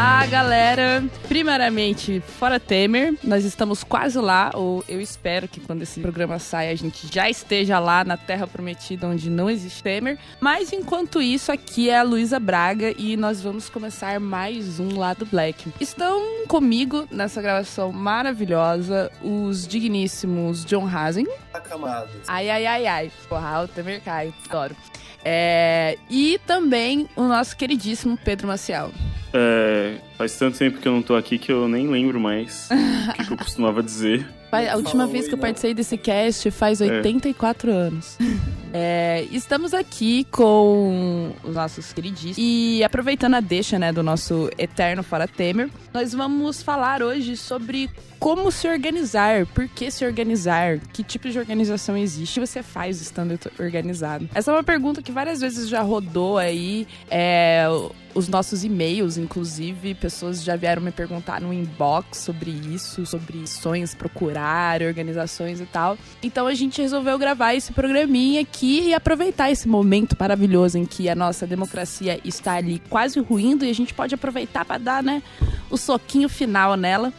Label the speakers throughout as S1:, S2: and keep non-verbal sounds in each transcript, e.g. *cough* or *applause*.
S1: Vá, galera! Primeiramente, fora Temer, nós estamos quase lá, ou eu espero que quando esse programa saia a gente já esteja lá na Terra Prometida, onde não existe Temer. Mas enquanto isso, aqui é a Luísa Braga e nós vamos começar mais um Lado Black. Estão comigo nessa gravação maravilhosa os digníssimos John Hazen.
S2: Acamados.
S1: Ai, ai, ai, ai. Porra, o Temer cai. Adoro. É, e também o nosso queridíssimo Pedro Maciel.
S3: É, faz tanto tempo que eu não tô aqui que eu nem lembro mais o que, que eu costumava dizer.
S1: A última vez que eu
S2: aí,
S1: participei desse cast faz 84 anos. *laughs* É, estamos aqui com os nossos queridíssimos. E aproveitando a deixa né, do nosso eterno Fora Temer, nós vamos falar hoje sobre como se organizar, por que se organizar, que tipo de organização existe e você faz estando organizado. Essa é uma pergunta que várias vezes já rodou aí. É, os nossos e-mails, inclusive, pessoas já vieram me perguntar no inbox sobre isso, sobre sonhos, procurar organizações e tal. Então a gente resolveu gravar esse programinha aqui e aproveitar esse momento maravilhoso em que a nossa democracia está ali quase ruindo e a gente pode aproveitar para dar, né, o soquinho final nela.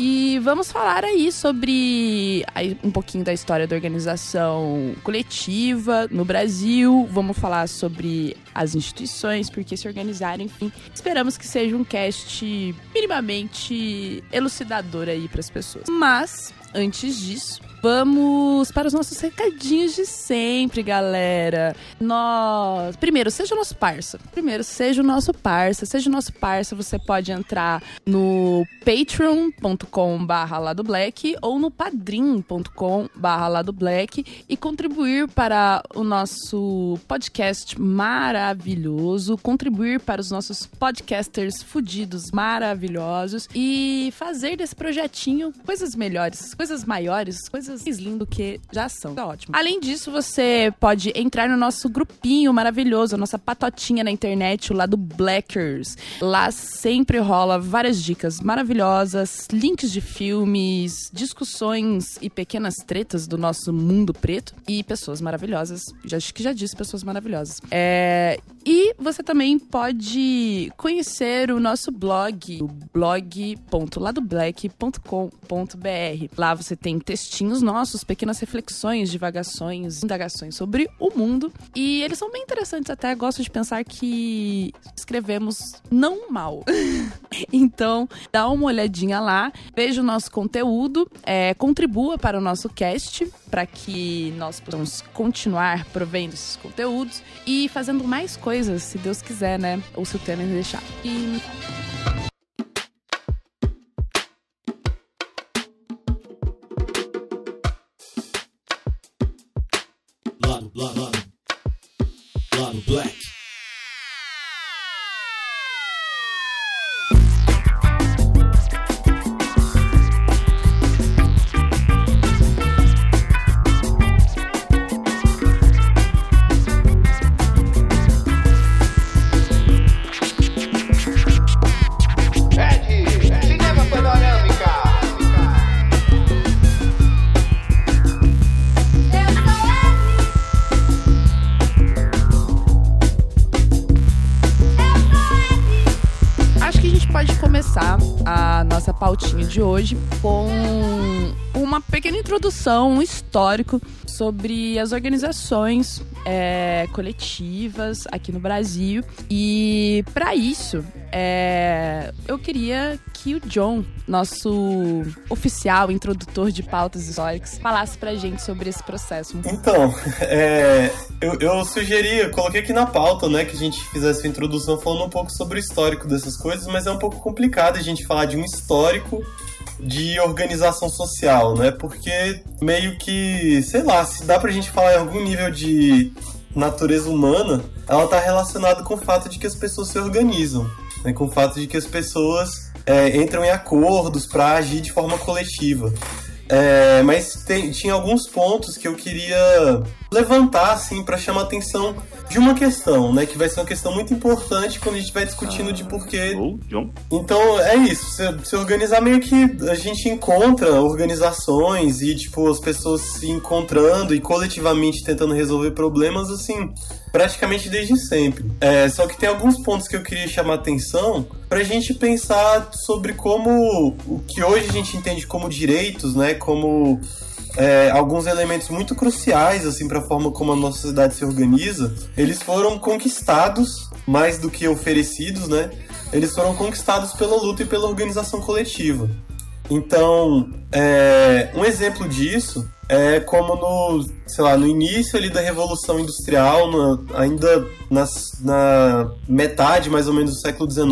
S1: E vamos falar aí sobre um pouquinho da história da organização coletiva no Brasil. Vamos falar sobre as instituições, por que se organizar, enfim. Esperamos que seja um cast minimamente elucidador aí para as pessoas. Mas, antes disso, Vamos para os nossos recadinhos de sempre, galera. Nós. Primeiro, seja o nosso parça. Primeiro, seja o nosso parça. Seja o nosso parça, você pode entrar no patreon.com/barra black ou no padrim.com/barra black e contribuir para o nosso podcast maravilhoso, contribuir para os nossos podcasters fudidos maravilhosos e fazer desse projetinho coisas melhores, coisas maiores, coisas mais lindo que já são. Tá ótimo. Além disso, você pode entrar no nosso grupinho maravilhoso, a nossa patotinha na internet, o lado Blackers. Lá sempre rola várias dicas maravilhosas, links de filmes, discussões e pequenas tretas do nosso mundo preto e pessoas maravilhosas. Já acho que já disse pessoas maravilhosas. É, e você também pode conhecer o nosso blog, o blog.ladoblack.com.br. Lá você tem textinhos nossos, pequenas reflexões, divagações, indagações sobre o mundo. E eles são bem interessantes até. Gosto de pensar que escrevemos não mal. *laughs* então, dá uma olhadinha lá, veja o nosso conteúdo, é, contribua para o nosso cast, para que nós possamos continuar provendo esses conteúdos e fazendo mais coisas, se Deus quiser, né? Ou se o Temer deixar. E
S4: Lado, lado,
S1: um histórico sobre as organizações é, coletivas aqui no Brasil. E para isso, é, eu queria que o John, nosso oficial introdutor de pautas históricas, falasse pra gente sobre esse processo.
S2: Então, *laughs* é, eu, eu sugeri, coloquei aqui na pauta, né, que a gente fizesse uma introdução falando um pouco sobre o histórico dessas coisas, mas é um pouco complicado a gente falar de um histórico de organização social, né? Porque meio que, sei lá, se dá pra gente falar em algum nível de natureza humana, ela tá relacionada com o fato de que as pessoas se organizam, né? com o fato de que as pessoas é, entram em acordos para agir de forma coletiva. É, mas tem- tinha alguns pontos que eu queria levantar, assim, para chamar a atenção de uma questão, né? Que vai ser uma questão muito importante quando a gente vai discutindo de porquê. Então é isso, se, se organizar meio que a gente encontra organizações e, tipo, as pessoas se encontrando e coletivamente tentando resolver problemas, assim, praticamente desde sempre. É, só que tem alguns pontos que eu queria chamar atenção pra gente pensar sobre como o que hoje a gente entende como direitos, né? Como é, alguns elementos muito cruciais assim para a forma como a nossa sociedade se organiza, eles foram conquistados mais do que oferecidos, né? Eles foram conquistados pela luta e pela organização coletiva. Então, é, um exemplo disso é como no, sei lá, no início ali da Revolução Industrial, ainda nas, na metade mais ou menos do século XIX,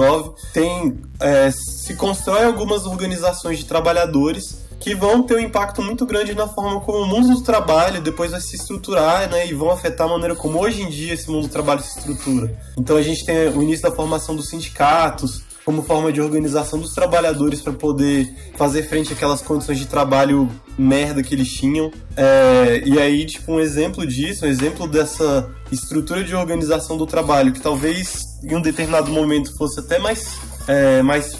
S2: tem, é, se constrói algumas organizações de trabalhadores que vão ter um impacto muito grande na forma como o mundo do trabalho depois vai se estruturar, né, e vão afetar a maneira como hoje em dia esse mundo do trabalho se estrutura. Então a gente tem o início da formação dos sindicatos, como forma de organização dos trabalhadores para poder fazer frente àquelas condições de trabalho merda que eles tinham. É, e aí, tipo, um exemplo disso, um exemplo dessa estrutura de organização do trabalho, que talvez em um determinado momento fosse até mais, é, mais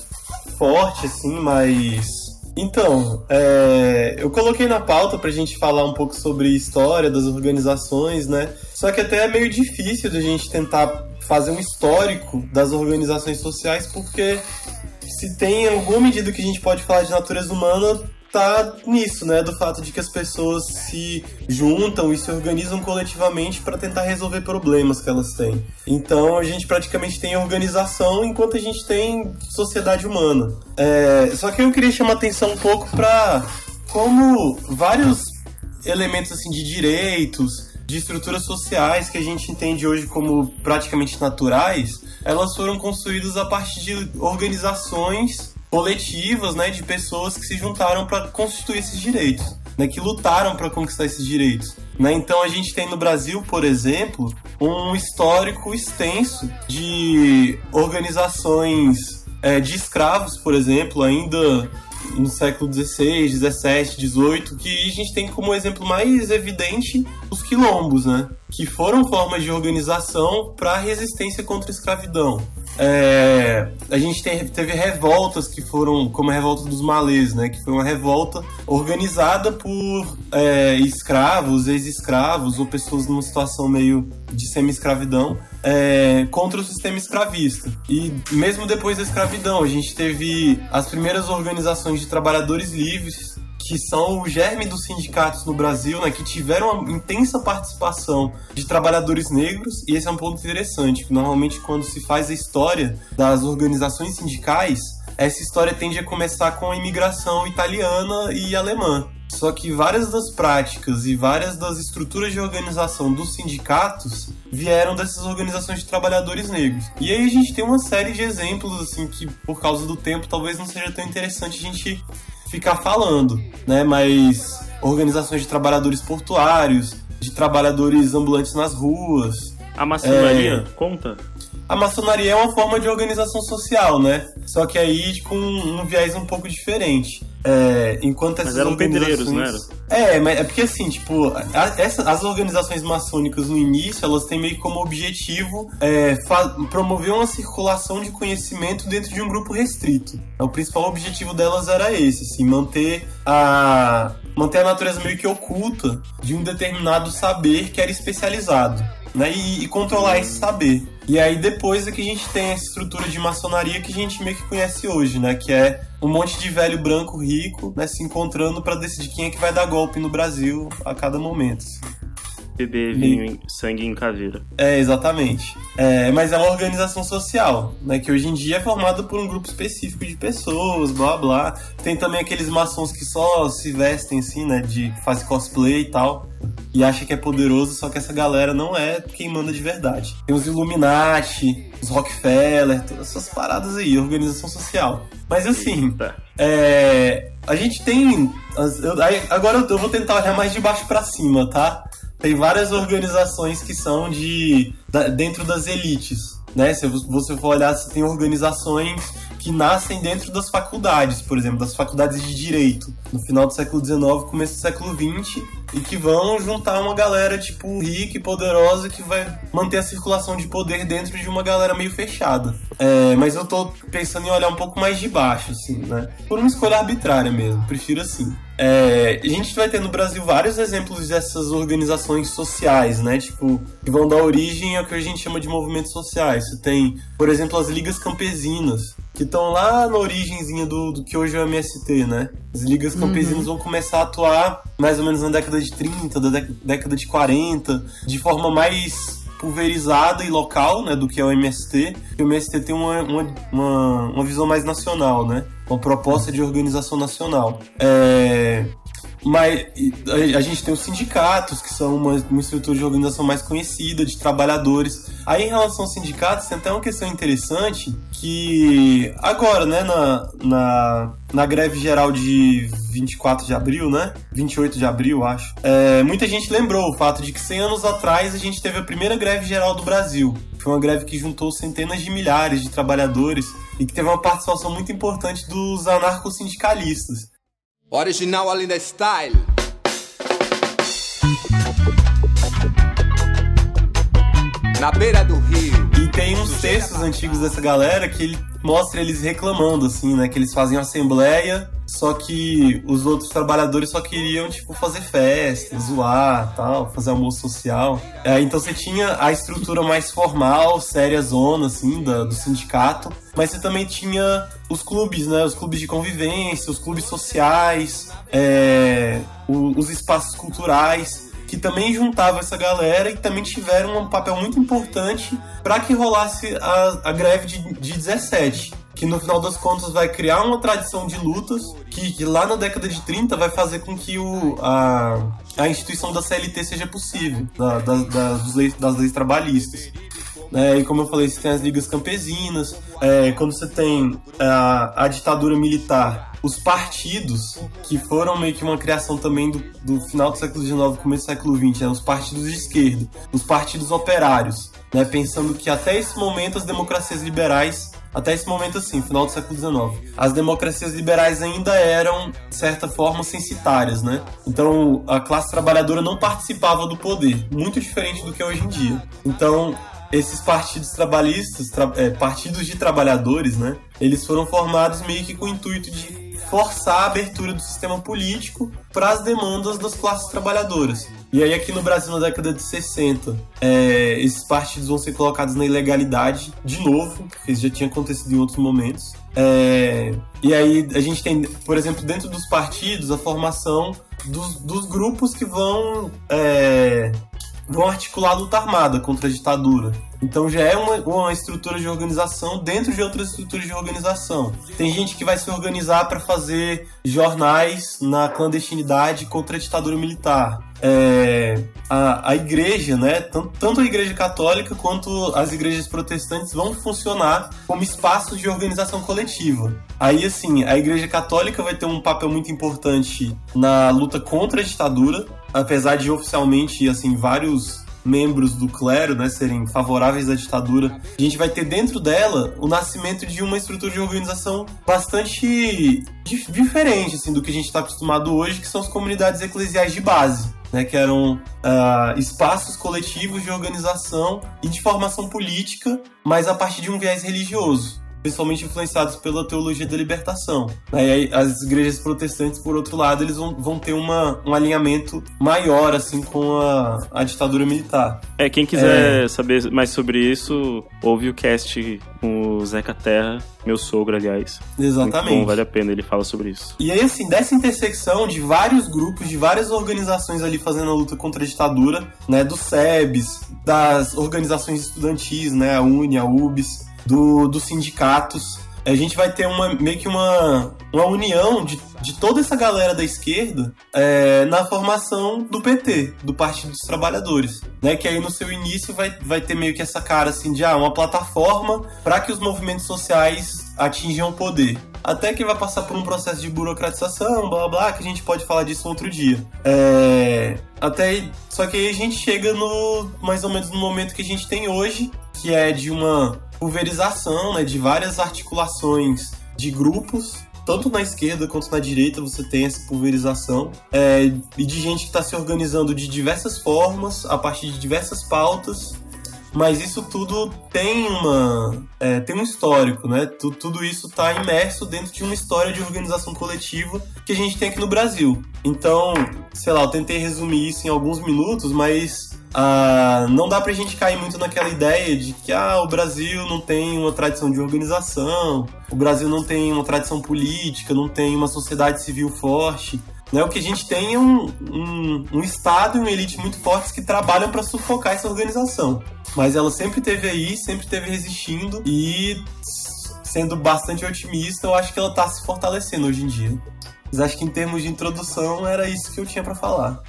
S2: forte, assim, mais então, é, eu coloquei na pauta pra gente falar um pouco sobre história das organizações, né? Só que até é meio difícil da gente tentar fazer um histórico das organizações sociais, porque se tem alguma medida que a gente pode falar de natureza humana, tá nisso, né? Do fato de que as pessoas se juntam e se organizam coletivamente para tentar resolver problemas que elas têm. Então a gente praticamente tem organização enquanto a gente tem sociedade humana. É... Só que eu queria chamar atenção um pouco para como vários elementos assim de direitos, de estruturas sociais que a gente entende hoje como praticamente naturais, elas foram construídas a partir de organizações coletivas, né, de pessoas que se juntaram para constituir esses direitos, né, que lutaram para conquistar esses direitos. Né? Então a gente tem no Brasil, por exemplo, um histórico extenso de organizações é, de escravos, por exemplo, ainda no século XVI, XVII, XVIII, que a gente tem como exemplo mais evidente os quilombos, né? Que foram formas de organização para a resistência contra a escravidão. É, a gente tem, teve revoltas que foram, como a revolta dos malês, né? Que foi uma revolta organizada por é, escravos, ex-escravos ou pessoas numa situação meio de semi-escravidão é, contra o sistema escravista. E mesmo depois da escravidão, a gente teve as primeiras organizações de trabalhadores livres que são o germe dos sindicatos no Brasil, né, que tiveram uma intensa participação de trabalhadores negros, e esse é um ponto interessante, que normalmente quando se faz a história das organizações sindicais, essa história tende a começar com a imigração italiana e alemã. Só que várias das práticas e várias das estruturas de organização dos sindicatos vieram dessas organizações de trabalhadores negros. E aí a gente tem uma série de exemplos assim que por causa do tempo talvez não seja tão interessante a gente ficar falando, né? Mas organizações de trabalhadores portuários, de trabalhadores ambulantes nas ruas.
S3: A maçonaria é... conta?
S2: A maçonaria é uma forma de organização social, né? Só que aí com um viés um pouco diferente. É, enquanto essas
S3: mas eram pedreiros, não
S2: era? É, mas é porque assim, tipo, a, essa, as organizações maçônicas no início, elas têm meio como objetivo é, promover uma circulação de conhecimento dentro de um grupo restrito. O principal objetivo delas era esse, assim, manter a manter a natureza meio que oculta de um determinado saber que era especializado né? E, e, controlar esse saber. E aí depois é que a gente tem essa estrutura de maçonaria que a gente meio que conhece hoje, né? Que é um monte de velho branco rico, né? Se encontrando para decidir quem é que vai dar golpe no Brasil a cada momento. Assim.
S3: Beber vinho, em, sangue em caveira.
S2: É, exatamente. É, mas é uma organização social, né? Que hoje em dia é formada por um grupo específico de pessoas, blá blá. Tem também aqueles maçons que só se vestem assim, né? De faz cosplay e tal. E acha que é poderoso, só que essa galera não é quem manda de verdade. Tem os Illuminati, os Rockefeller, todas essas paradas aí, organização social. Mas assim, é, a gente tem. Agora eu vou tentar olhar mais de baixo para cima, tá? Tem várias organizações que são de da, dentro das elites, né? Se você for olhar, tem organizações que nascem dentro das faculdades, por exemplo, das faculdades de direito, no final do século XIX, começo do século XX, e que vão juntar uma galera, tipo, rica e poderosa que vai manter a circulação de poder dentro de uma galera meio fechada. É, mas eu tô pensando em olhar um pouco mais de baixo, assim, né? Por uma escolha arbitrária mesmo, prefiro assim. É, a gente vai ter no Brasil vários exemplos dessas organizações sociais, né? Tipo, que vão dar origem ao que a gente chama de movimentos sociais. Você tem, por exemplo, as ligas campesinas, que estão lá na origenzinha do, do que hoje é o MST, né? As ligas campesinas vão começar a atuar mais ou menos na década de 30, da dé- década de 40, de forma mais pulverizada e local, né, do que é o MST. E o MST tem uma, uma, uma visão mais nacional, né? Uma proposta de organização nacional. É, mas a gente tem os sindicatos, que são uma, uma estrutura de organização mais conhecida, de trabalhadores. Aí, em relação aos sindicatos, tem até uma questão interessante que agora, né, na, na, na greve geral de 24 de abril, né? 28 de abril, acho. É, muita gente lembrou o fato de que 100 anos atrás a gente teve a primeira greve geral do Brasil. Foi uma greve que juntou centenas de milhares de trabalhadores e que teve uma participação muito importante dos anarcossindicalistas.
S5: Original Alinda Style. Na beira do
S2: textos antigos dessa galera que ele mostra eles reclamando, assim, né? Que eles fazem assembleia, só que os outros trabalhadores só queriam, tipo, fazer festa, zoar tal, fazer almoço social. É, então você tinha a estrutura mais formal, séria zona, assim, da, do sindicato, mas você também tinha os clubes, né? Os clubes de convivência, os clubes sociais, é, os espaços culturais que também juntava essa galera e também tiveram um papel muito importante para que rolasse a, a greve de, de 17. Que no final das contas vai criar uma tradição de lutas que, que lá na década de 30 vai fazer com que o, a, a instituição da CLT seja possível, da- da- das, leis, das leis trabalhistas. Né? E como eu falei, você tem as ligas campesinas, é, quando você tem a, a ditadura militar, os partidos, que foram meio que uma criação também do, do final do século XIX, começo do século XX, né? os partidos de esquerda, os partidos operários, né? pensando que até esse momento as democracias liberais até esse momento, assim, final do século XIX. As democracias liberais ainda eram, de certa forma, censitárias, né? Então, a classe trabalhadora não participava do poder, muito diferente do que é hoje em dia. Então, esses partidos trabalhistas, tra- é, partidos de trabalhadores, né? Eles foram formados meio que com o intuito de forçar a abertura do sistema político para as demandas das classes trabalhadoras. E aí aqui no Brasil na década de 60, é, esses partidos vão ser colocados na ilegalidade de novo, porque isso já tinha acontecido em outros momentos. É, e aí a gente tem, por exemplo, dentro dos partidos, a formação dos, dos grupos que vão é, vão articular a luta armada contra a ditadura. Então já é uma, uma estrutura de organização dentro de outras estruturas de organização. Tem gente que vai se organizar para fazer jornais na clandestinidade contra a ditadura militar. É, a, a igreja, né, tanto, tanto a igreja católica quanto as igrejas protestantes vão funcionar como espaços de organização coletiva. Aí, assim, a igreja católica vai ter um papel muito importante na luta contra a ditadura, apesar de oficialmente, assim, vários membros do clero, né, serem favoráveis à ditadura, a gente vai ter dentro dela o nascimento de uma estrutura de organização bastante dif- diferente, assim, do que a gente está acostumado hoje, que são as comunidades eclesiais de base. Né, que eram ah, espaços coletivos de organização e de formação política, mas a partir de um viés religioso principalmente influenciados pela teologia da libertação. Né? E aí, as igrejas protestantes, por outro lado, eles vão, vão ter uma, um alinhamento maior assim com a, a ditadura militar.
S3: É, quem quiser saber mais sobre isso, ouve o cast com o Zeca Terra, meu sogro, aliás. Muito
S2: Exatamente.
S3: bom, vale a pena, ele fala sobre isso.
S2: E aí, assim, dessa intersecção de vários grupos, de várias organizações ali fazendo a luta contra a ditadura, né, do SEBS, das organizações estudantis, né, a UNE, a UBS, do, dos sindicatos, a gente vai ter uma, meio que uma, uma união de, de toda essa galera da esquerda é, na formação do PT, do Partido dos Trabalhadores. Né, que aí no seu início vai, vai ter meio que essa cara assim de ah, uma plataforma para que os movimentos sociais atinjam o poder. Até que vai passar por um processo de burocratização, blá blá, que a gente pode falar disso outro dia. É, até só que aí a gente chega no mais ou menos no momento que a gente tem hoje, que é de uma pulverização, né, de várias articulações de grupos. Tanto na esquerda quanto na direita você tem essa pulverização. É, e de gente que está se organizando de diversas formas, a partir de diversas pautas, mas isso tudo tem uma é, tem um histórico, né? Tudo, isso está imerso dentro de uma história de organização coletiva que a gente tem aqui no Brasil. Então, sei lá, eu tentei resumir isso em alguns minutos, mas ah, não dá pra gente cair muito naquela ideia de que ah, o Brasil não tem uma tradição de organização, o Brasil não tem uma tradição política, não tem uma sociedade civil forte. Né? O que a gente tem é um, um, um Estado e uma elite muito fortes que trabalham para sufocar essa organização. Mas ela sempre teve aí, sempre teve resistindo e sendo bastante otimista, eu acho que ela está se fortalecendo hoje em dia. Mas acho que em termos de introdução era isso que eu tinha para falar.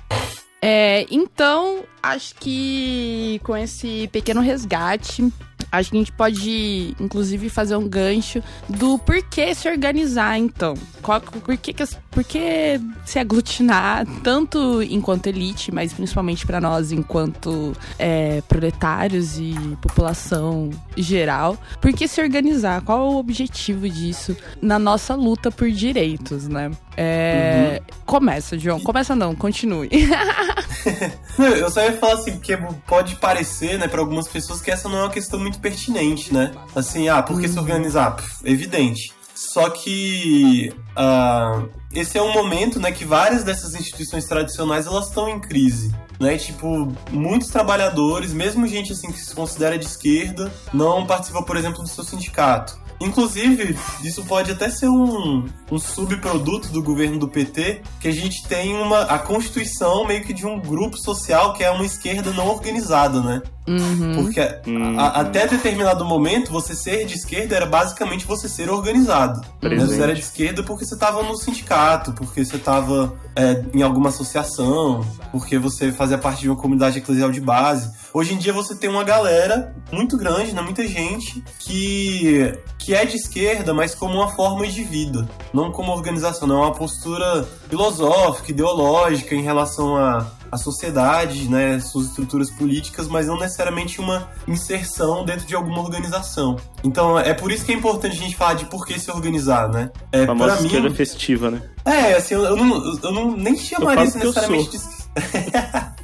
S1: É, então, acho que com esse pequeno resgate, acho que a gente pode, inclusive, fazer um gancho do porquê se organizar, então. Qual, por, que, por que se aglutinar, tanto enquanto elite, mas principalmente para nós enquanto é, proletários e população geral. Por que se organizar? Qual o objetivo disso na nossa luta por direitos, né? É, uhum. Começa, João. Começa não, continue. *laughs*
S2: eu só ia falar assim, porque pode parecer, né, para algumas pessoas que essa não é uma questão muito pertinente, né? Assim, ah, por que uhum. se organizar? Pff, evidente. Só que uh, esse é um momento, né, que várias dessas instituições tradicionais elas estão em crise. Né, tipo, muitos trabalhadores, mesmo gente assim que se considera de esquerda, não participa, por exemplo, do seu sindicato. Inclusive, isso pode até ser um, um subproduto do governo do PT, que a gente tem uma a constituição meio que de um grupo social que é uma esquerda não organizada, né?
S1: Uhum.
S2: Porque uhum. A, até determinado momento, você ser de esquerda era basicamente você ser organizado. Né? Você era de esquerda porque você estava no sindicato, porque você estava é, em alguma associação, porque você fazia parte de uma comunidade eclesial de base. Hoje em dia você tem uma galera muito grande, né, muita gente, que, que é de esquerda, mas como uma forma de vida, não como organização, não é uma postura filosófica, ideológica em relação a a sociedade, né, suas estruturas políticas, mas não necessariamente uma inserção dentro de alguma organização. Então é por isso que é importante a gente falar de por que se organizar, né? É,
S3: a famosa mim, esquerda festiva, né?
S2: É, assim, eu, não, eu não nem chamaria isso necessariamente de... *laughs*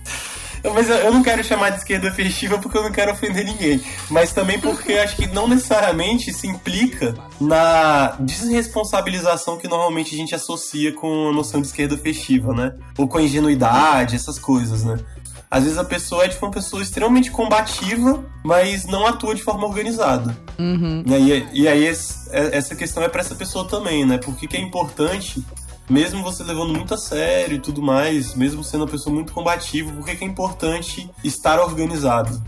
S2: Mas eu não quero chamar de esquerda festiva porque eu não quero ofender ninguém. Mas também porque acho que não necessariamente se implica na desresponsabilização que normalmente a gente associa com a noção de esquerda festiva, né? Ou com a ingenuidade, essas coisas, né? Às vezes a pessoa é tipo uma pessoa extremamente combativa, mas não atua de forma organizada.
S1: Uhum.
S2: E aí, e aí essa questão é para essa pessoa também, né? Porque que é importante mesmo você levando muito a sério e tudo mais, mesmo sendo uma pessoa muito combativa, por que é importante estar organizado?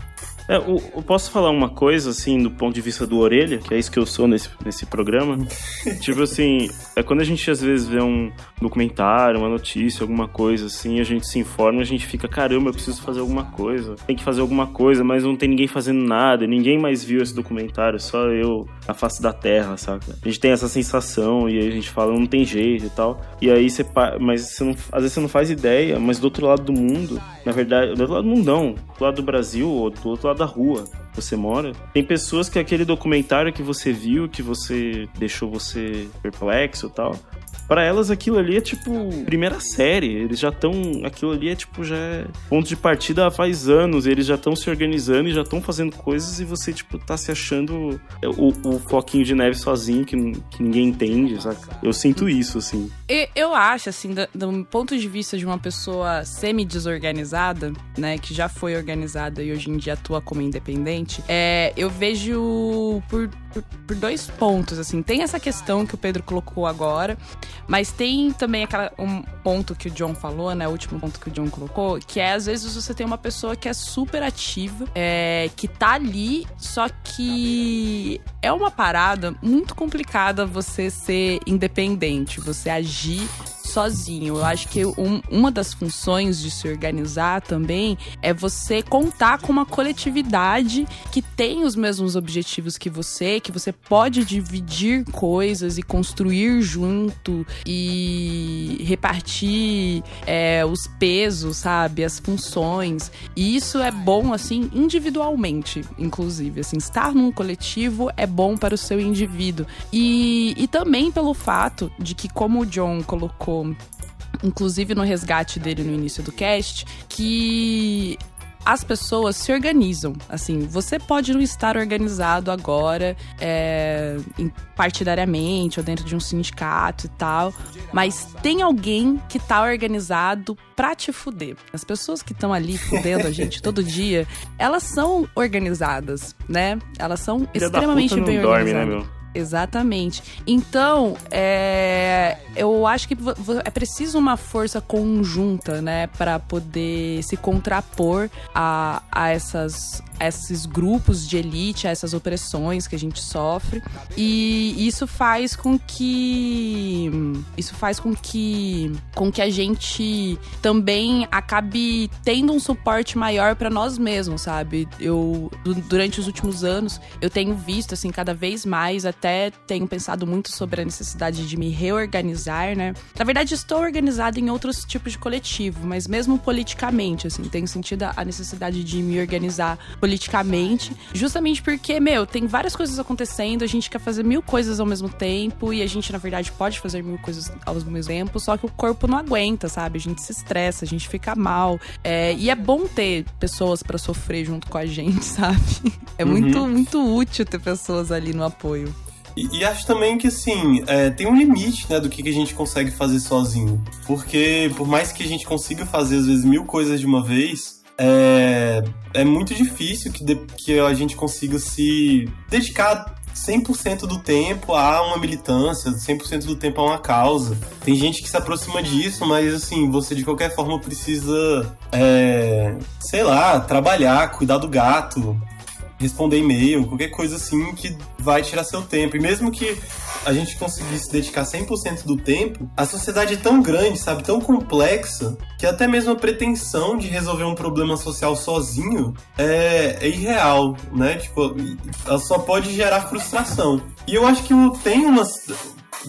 S3: É, eu, eu, posso falar uma coisa, assim, do ponto de vista do orelha, que é isso que eu sou nesse, nesse programa. *laughs* tipo assim, é quando a gente às vezes vê um documentário, uma notícia, alguma coisa assim, a gente se informa, a gente fica, caramba, eu preciso fazer alguma coisa. Tem que fazer alguma coisa, mas não tem ninguém fazendo nada, ninguém mais viu esse documentário, só eu na face da terra, saca? A gente tem essa sensação e aí a gente fala, não tem jeito e tal. E aí você, mas você não, às vezes você não faz ideia, mas do outro lado do mundo, na verdade, do outro lado do mundão, do lado do Brasil ou do outro lado da rua você mora. Tem pessoas que aquele documentário que você viu, que você deixou você perplexo e tal, para elas aquilo ali é tipo primeira série. Eles já estão. Aquilo ali é tipo já é ponto de partida faz anos. Eles já estão se organizando e já estão fazendo coisas e você, tipo, tá se achando o, o foquinho de neve sozinho que, que ninguém entende, saca? Eu sinto isso, assim.
S1: Eu acho, assim, do, do ponto de vista de uma pessoa semi-desorganizada, né, que já foi organizada e hoje em dia atua como independente, é, eu vejo por, por, por dois pontos, assim. Tem essa questão que o Pedro colocou agora, mas tem também aquela, um ponto que o John falou, né? O último ponto que o John colocou, que é às vezes você tem uma pessoa que é super ativa, é, que tá ali, só que é uma parada muito complicada você ser independente, você agir sozinho. Eu acho que um, uma das funções de se organizar também é você contar com uma coletividade que tem os mesmos objetivos que você, que você pode dividir coisas e construir junto e repartir é, os pesos, sabe? As funções. E isso é bom, assim, individualmente, inclusive. Assim, estar num coletivo é bom para o seu indivíduo. E, e também pelo fato de que, como o John colocou inclusive no resgate dele no início do cast, que as pessoas se organizam. Assim, você pode não estar organizado agora, é, partidariamente ou dentro de um sindicato e tal, mas tem alguém que tá organizado pra te fuder. As pessoas que estão ali fudendo a gente todo *laughs* dia, elas são organizadas, né? Elas são
S3: Filha
S1: extremamente
S3: da puta
S1: bem
S3: não dorme,
S1: organizadas.
S3: né, meu?
S1: Exatamente. Então, é, eu acho que é preciso uma força conjunta, né, para poder se contrapor a, a essas esses grupos de elite, a essas opressões que a gente sofre. E isso faz com que isso faz com que com que a gente também acabe tendo um suporte maior para nós mesmos, sabe? Eu du- durante os últimos anos eu tenho visto assim cada vez mais, até tenho pensado muito sobre a necessidade de me reorganizar, né? Na verdade estou organizada em outros tipos de coletivo, mas mesmo politicamente, assim, tenho sentido a necessidade de me organizar politicamente, justamente porque, meu, tem várias coisas acontecendo, a gente quer fazer mil coisas ao mesmo tempo e a gente, na verdade, pode fazer mil coisas ao mesmo tempo, só que o corpo não aguenta, sabe? A gente se estressa, a gente fica mal. É, e é bom ter pessoas pra sofrer junto com a gente, *laughs* sabe? É muito, muito útil ter pessoas ali no apoio.
S2: E, e acho também que, assim, é, tem um limite, né, do que, que a gente consegue fazer sozinho. Porque, por mais que a gente consiga fazer, às vezes, mil coisas de uma vez, é, é muito difícil que, de- que a gente consiga se dedicar 100% do tempo a uma militância, 100% do tempo a uma causa. Tem gente que se aproxima disso, mas, assim, você, de qualquer forma, precisa, é, sei lá, trabalhar, cuidar do gato, responder e-mail, qualquer coisa assim que vai tirar seu tempo. E mesmo que a gente conseguisse dedicar 100% do tempo, a sociedade é tão grande, sabe, tão complexa, que até mesmo a pretensão de resolver um problema social sozinho é, é irreal, né? Tipo, ela só pode gerar frustração. E eu acho que tenho umas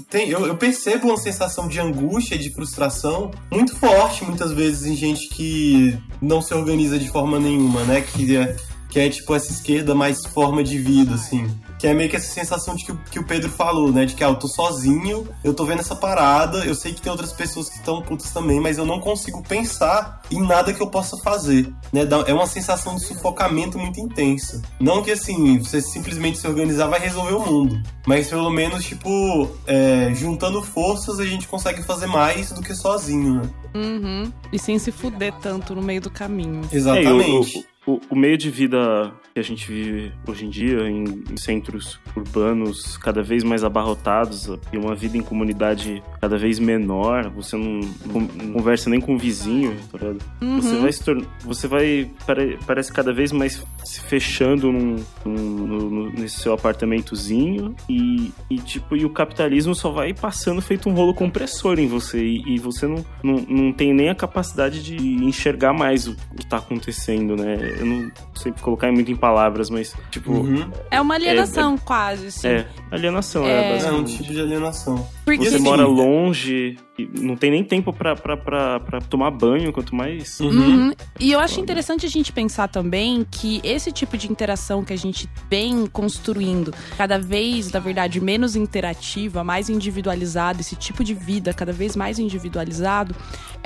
S2: tem, eu, eu percebo uma sensação de angústia e de frustração muito forte, muitas vezes, em gente que não se organiza de forma nenhuma, né? Que é, que é tipo essa esquerda mais forma de vida, assim. Que é meio que essa sensação de que, o- que o Pedro falou, né? De que ah, eu tô sozinho, eu tô vendo essa parada, eu sei que tem outras pessoas que estão putas também, mas eu não consigo pensar em nada que eu possa fazer. Né? É uma sensação de sufocamento muito intensa. Não que assim, você simplesmente se organizar vai resolver o mundo. Mas pelo menos, tipo, é, juntando forças a gente consegue fazer mais do que sozinho, né?
S1: Uhum. E sem se fuder tanto no meio do caminho.
S2: Exatamente.
S3: É, e o, o, o meio de vida que a gente vive hoje em dia, em, em centros urbanos cada vez mais abarrotados, e uma vida em comunidade cada vez menor, você não, não conversa nem com o vizinho, tá ligado? Você vai se tornar. Você vai. pare- Parece cada vez mais se fechando num, num- nesse seu apartamentozinho e, e, tipo, e o capitalismo só vai passando feito um rolo compressor em você. E, e você não, não, não tem nem a capacidade de enxergar mais o que tá acontecendo, né? Eu não sei colocar muito em palavras, mas, tipo,
S2: Uhum.
S1: É uma alienação, quase, assim.
S3: é alienação,
S1: É.
S3: é,
S2: É um
S3: basicamente.
S2: tipo de alienação.
S1: Porque
S3: Você
S2: assim,
S3: mora
S2: é-
S3: longe, e não tem nem tempo pra, pra, pra, pra tomar banho, quanto mais.
S2: Uhum.
S1: Uhum. E eu acho interessante a gente pensar também que esse tipo de interação que a gente vem construindo, cada vez, na verdade, menos interativa, mais individualizada, esse tipo de vida cada vez mais individualizado,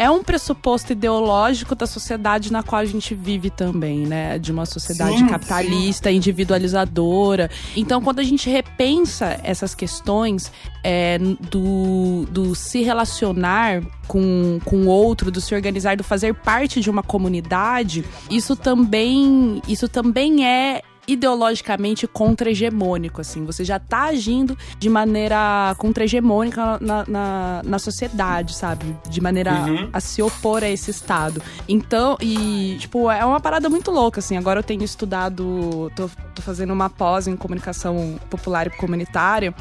S1: é um pressuposto ideológico da sociedade na qual a gente vive também, né? De uma sociedade
S2: Sim,
S1: capitalista, individualizadora. Então, quando a gente repensa essas questões é, do, do se relacionar com, com o outro, do se organizar, do fazer parte de uma comunidade, isso também, isso também é ideologicamente contra-hegemônico, assim. Você já tá agindo de maneira contra-hegemônica na, na, na sociedade, sabe? De maneira
S2: Uhum.
S1: a se opor a esse Estado. Então, e, tipo, é uma parada muito louca, assim. Agora eu tenho estudado, tô, tô fazendo uma pós em comunicação popular e comunitária.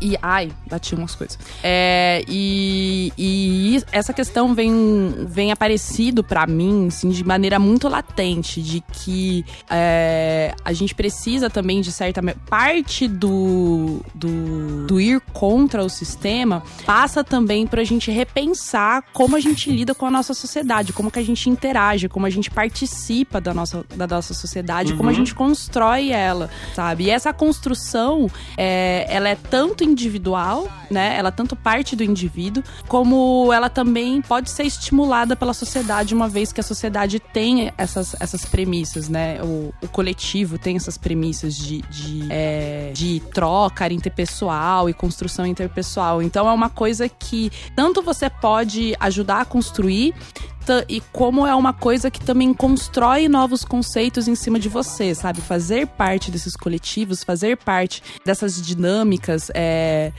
S1: E, ai, bati umas coisas. É, e, e essa questão vem, vem aparecido para mim, assim, de maneira muito latente, de que é, a gente precisa também, de certa parte do, do, do ir contra o sistema, passa também pra gente repensar como a gente lida com a nossa sociedade, como que a gente interage, como a gente participa da nossa, da nossa sociedade, uhum. como a gente constrói ela, sabe? E essa construção, é, ela é tanto individual, né? Ela tanto parte do indivíduo, como ela também pode ser estimulada pela sociedade, uma vez que a sociedade tem essas, essas premissas, né? O, o coletivo tem essas premissas de, de, é, de troca interpessoal e construção interpessoal. Então é uma coisa que tanto você pode ajudar a construir, e como é uma coisa que também constrói novos conceitos em cima de você, sabe? Fazer parte desses coletivos, fazer parte dessas dinâmicas é,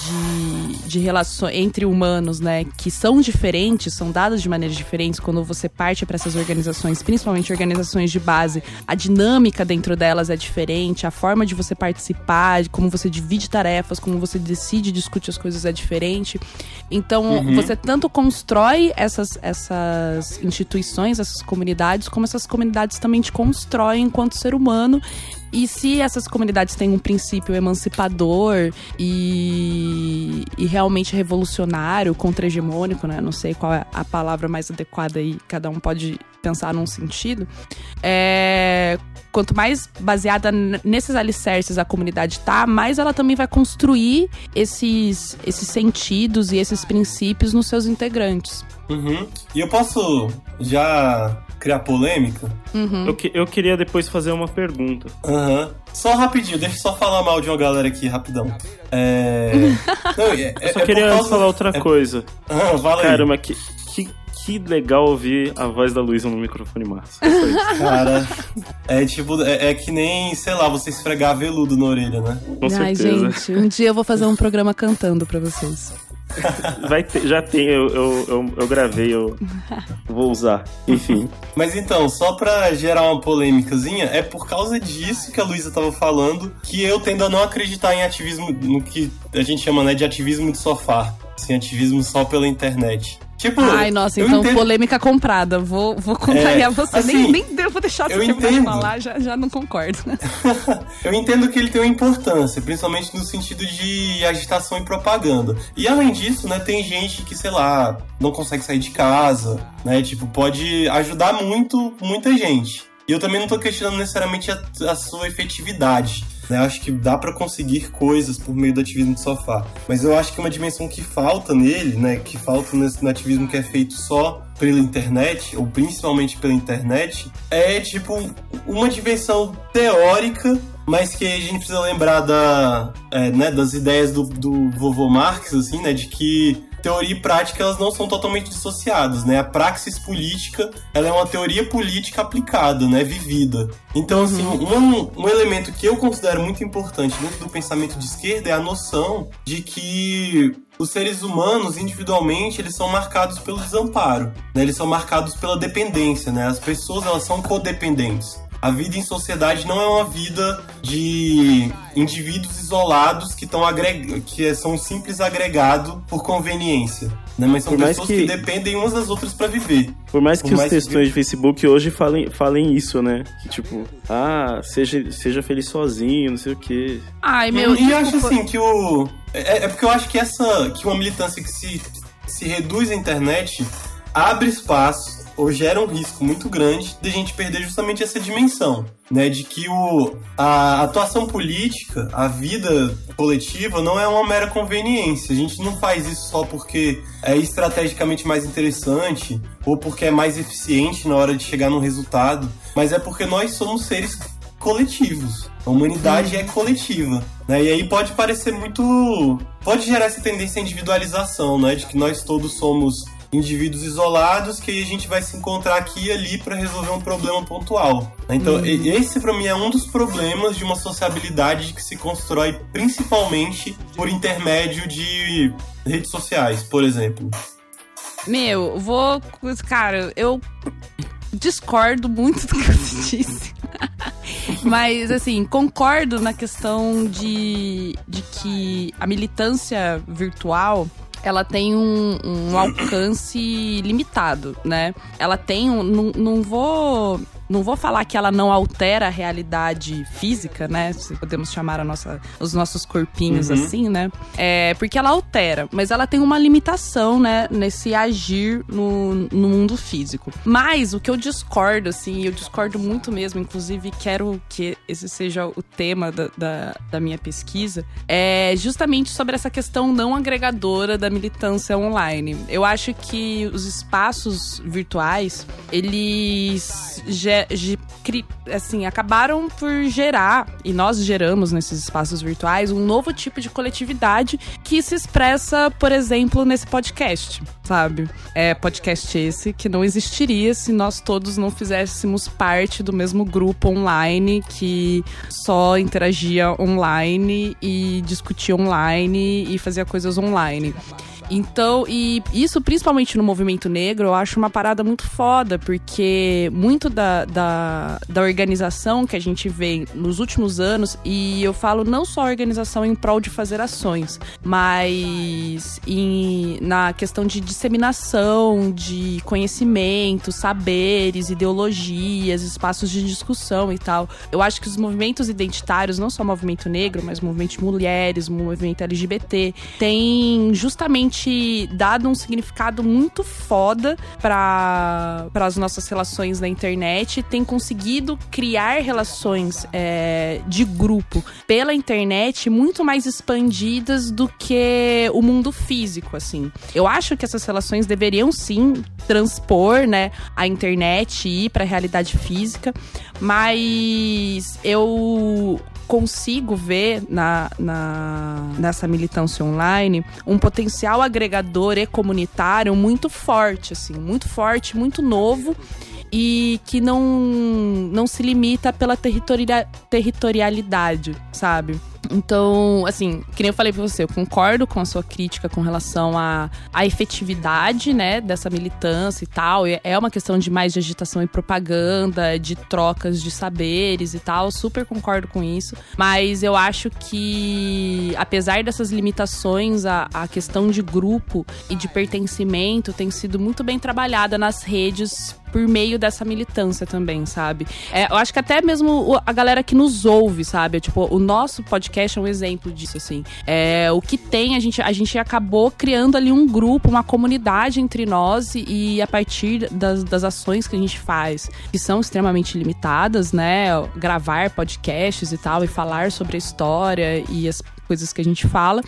S1: de, de relações entre humanos, né? Que são diferentes, são dadas de maneiras diferentes quando você parte para essas organizações, principalmente organizações de base. A dinâmica dentro delas é diferente, a forma de você participar, como você divide tarefas, como você decide discute as coisas é diferente. Então, uhum. você tanto constrói essas, essas essas instituições, essas comunidades, como essas comunidades também te constroem enquanto ser humano. E se essas comunidades têm um princípio emancipador e, e realmente revolucionário, contra-hegemônico, né? Não sei qual é a palavra mais adequada aí, cada um pode pensar num sentido. É, quanto mais baseada nesses alicerces a comunidade tá, mais ela também vai construir esses, esses sentidos e esses princípios nos seus integrantes.
S2: Uhum. E eu posso já criar polêmica?
S3: Uhum. Eu, que, eu queria depois fazer uma pergunta.
S2: Uhum. Só rapidinho, deixa eu só falar mal de uma galera aqui, rapidão. É... *laughs*
S3: Não, é, eu só é queria causa... falar outra é... coisa.
S2: Ah,
S3: Caramba, que, que, que legal ouvir a voz da Luísa no microfone massa.
S2: Cara, é tipo, é, é, que nem, sei lá, você esfregar veludo na orelha, né?
S3: Com
S1: Ai,
S3: certeza.
S1: gente, um dia eu vou fazer um programa cantando pra vocês.
S3: Vai ter, já tem, eu, eu, eu, eu, gravei, eu vou usar. Enfim.
S2: Mas então, só pra gerar uma polêmicazinha, é por causa disso que a Luísa tava falando que eu tendo a não acreditar em ativismo, no que a gente chama né, de ativismo de sofá. Assim, ativismo só pela internet.
S1: Tipo, Ai, nossa, então entendo... polêmica comprada. Vou, vou contrariar é, você. Assim, nem, nem vou deixar você terminar de falar, já, já não concordo. *laughs*
S2: eu entendo que ele tem uma importância, principalmente no sentido de agitação e propaganda. E além disso, né, tem gente que, sei lá, não consegue sair de casa, né? Tipo, pode ajudar muito, muita gente. E eu também não tô questionando necessariamente a, a sua efetividade. Né? Acho que dá para conseguir coisas por meio do ativismo de sofá. Mas eu acho que uma dimensão que falta nele, né? Que falta nesse ativismo que é feito só pela internet, ou principalmente pela internet, é tipo uma dimensão teórica mas que a gente precisa lembrar da, é, né, das ideias do, do vovô Marx, assim, né, de que teoria e prática elas não são totalmente dissociadas, né? A praxis política ela é uma teoria política aplicada, né? Vivida. Então, assim, uhum. um, um elemento que eu considero muito importante dentro do pensamento de esquerda é a noção de que os seres humanos, individualmente, eles são marcados pelo desamparo, né? Eles são marcados pela dependência, né? As pessoas, elas são codependentes. A vida em sociedade não é uma vida de indivíduos isolados que, estão agreg... que são um simples agregado por conveniência. Né? Mas são pessoas que... que... dependem umas das outras para viver.
S3: Por mais que Por mais os textões que... de Facebook hoje falem, falem isso, né? Que tipo, ah, seja, seja feliz sozinho, não sei o quê.
S1: Ai, meu
S2: E, e eu acho assim que o. É, é, porque eu acho que essa. que uma militância que se, se reduz à internet abre espaço gera um risco muito grande de a gente perder justamente essa dimensão, né, de que o, a atuação política, a vida coletiva não é uma mera conveniência. A gente não faz isso só porque é estrategicamente mais interessante ou porque é mais eficiente na hora de chegar no resultado, mas é porque nós somos seres coletivos. A humanidade é coletiva. Né? E aí pode parecer muito. Pode gerar essa tendência à individualização, né? De que nós todos somos indivíduos isolados que a gente vai se encontrar aqui e ali para resolver um problema pontual. Então, uhum. esse para mim é um dos problemas de uma sociabilidade que se constrói principalmente por intermédio de redes sociais, por exemplo.
S1: Meu, vou. Cara, eu discordo muito do que você *laughs* disse. Mas, assim, concordo na questão de, de que a militância virtual ela tem um, um alcance limitado, né? Ela tem um. Não, não vou não vou falar que ela não altera a realidade física, né? Se podemos chamar a nossa, os nossos corpinhos
S2: Uhum.
S1: assim, né? É, porque ela altera, mas ela tem uma limitação, né? Nesse agir no, no mundo físico. Mas o que eu discordo, assim, eu discordo muito mesmo, inclusive quero que esse seja o tema da, da, da minha pesquisa, é justamente sobre essa questão não agregadora da militância online. Eu acho que os espaços virtuais, eles ge- assim, acabaram por gerar, e nós geramos nesses espaços virtuais, um novo tipo de coletividade que se expressa, por exemplo, nesse podcast, sabe? É podcast esse que não existiria se nós todos não fizéssemos parte do mesmo grupo online que só interagia online e discutia online e fazia coisas online. Então, e isso principalmente no movimento negro, eu acho uma parada muito foda, porque muito da, da, da organização que a gente vê nos últimos anos, e eu falo não só organização em prol de fazer ações, mas em, na questão de disseminação de conhecimento, saberes, ideologias, espaços de discussão e tal. Eu acho que os movimentos identitários, não só o movimento negro, mas o movimento de mulheres, o movimento LGBT, tem justamente dado um significado muito foda para as nossas relações na internet, tem conseguido criar relações é, de grupo pela internet muito mais expandidas do que o mundo físico, assim. Eu acho que essas relações deveriam sim transpor, né, a internet e ir para a realidade física, mas eu consigo ver na, na, nessa militância online um potencial agregador e comunitário muito forte, assim, muito forte, muito novo e que não, não se limita pela territoria, territorialidade, sabe? Então, assim, que nem eu falei pra você, eu concordo com a sua crítica com relação à, à efetividade, né, dessa militância e tal. É uma questão de mais de agitação e propaganda, de trocas de saberes e tal. Super concordo com isso. Mas eu acho que, apesar dessas limitações, a, a questão de grupo e de pertencimento tem sido muito bem trabalhada nas redes por meio dessa militância também, sabe? É, eu acho que até mesmo a galera que nos ouve, sabe? Tipo, o nosso podcast é um exemplo disso, assim. É, o que tem, a gente, a gente acabou criando ali um grupo, uma comunidade entre nós e, e a partir das, das ações que a gente faz, que são extremamente limitadas, né? Gravar podcasts e tal, e falar sobre a história e as coisas que a gente fala.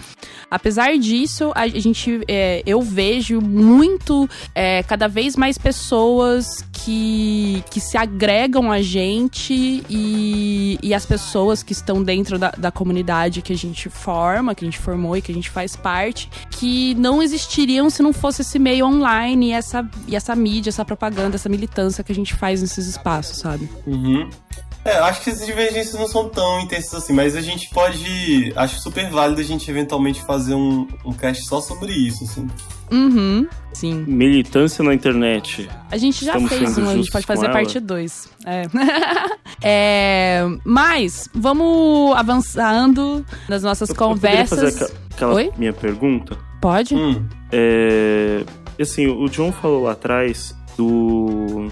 S1: Apesar disso, a gente, é, eu vejo muito, é, cada vez mais pessoas que, que se agregam a gente e, e as pessoas que estão dentro da, da comunidade que a gente forma, que a gente formou e que a gente faz parte, que não existiriam se não fosse esse meio online e essa, e essa mídia, essa propaganda, essa militância que a gente faz nesses espaços, sabe?
S2: Uhum. É, acho que essas divergências não são tão intensas assim, mas a gente pode. Acho super válido a gente eventualmente fazer um, um cast só sobre isso, assim.
S1: Uhum, sim.
S3: Militância na internet.
S1: A gente já
S3: Estamos
S1: fez um, a gente pode fazer parte 2. É. *laughs* É, Mas, vamos avançando nas nossas
S3: Eu- eu
S1: conversas.
S3: fazer aqua- aquela
S1: Oi?
S3: minha pergunta?
S1: Pode?
S2: Hum,
S3: É, assim, o John falou lá atrás do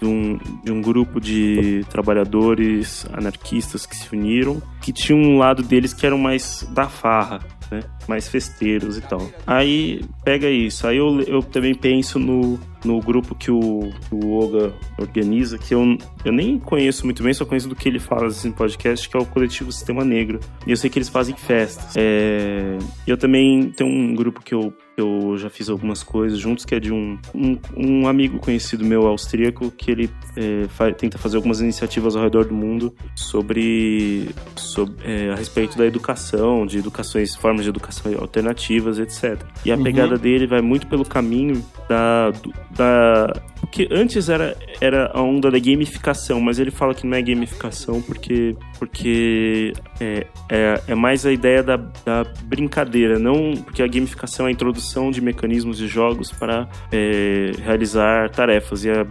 S3: de um, de um grupo de trabalhadores anarquistas que se uniram, que tinha um lado deles que eram mais da farra, né? Mais festeiros e tal. Aí pega isso. Aí eu, eu também penso no, no grupo que o, o Oga organiza, que eu, eu nem conheço muito bem, só conheço do que ele fala assim, no podcast, que é o Coletivo Sistema Negro. E eu sei que eles fazem festas. É, eu também tenho um grupo que eu eu já fiz algumas coisas juntos, que é de um, um, um amigo conhecido meu austríaco, que ele é, fa- tenta fazer algumas iniciativas ao redor do mundo sobre, sobre é, a respeito da educação, de educações, formas de educação alternativas, etc. E a
S2: Uhum.
S3: pegada dele vai muito pelo caminho da, da porque antes era, era a onda da gamificação, mas ele fala que não é gamificação porque, porque é, é, é mais a ideia da, da brincadeira, não porque a gamificação é a introdução de mecanismos de jogos para é, realizar tarefas. E a,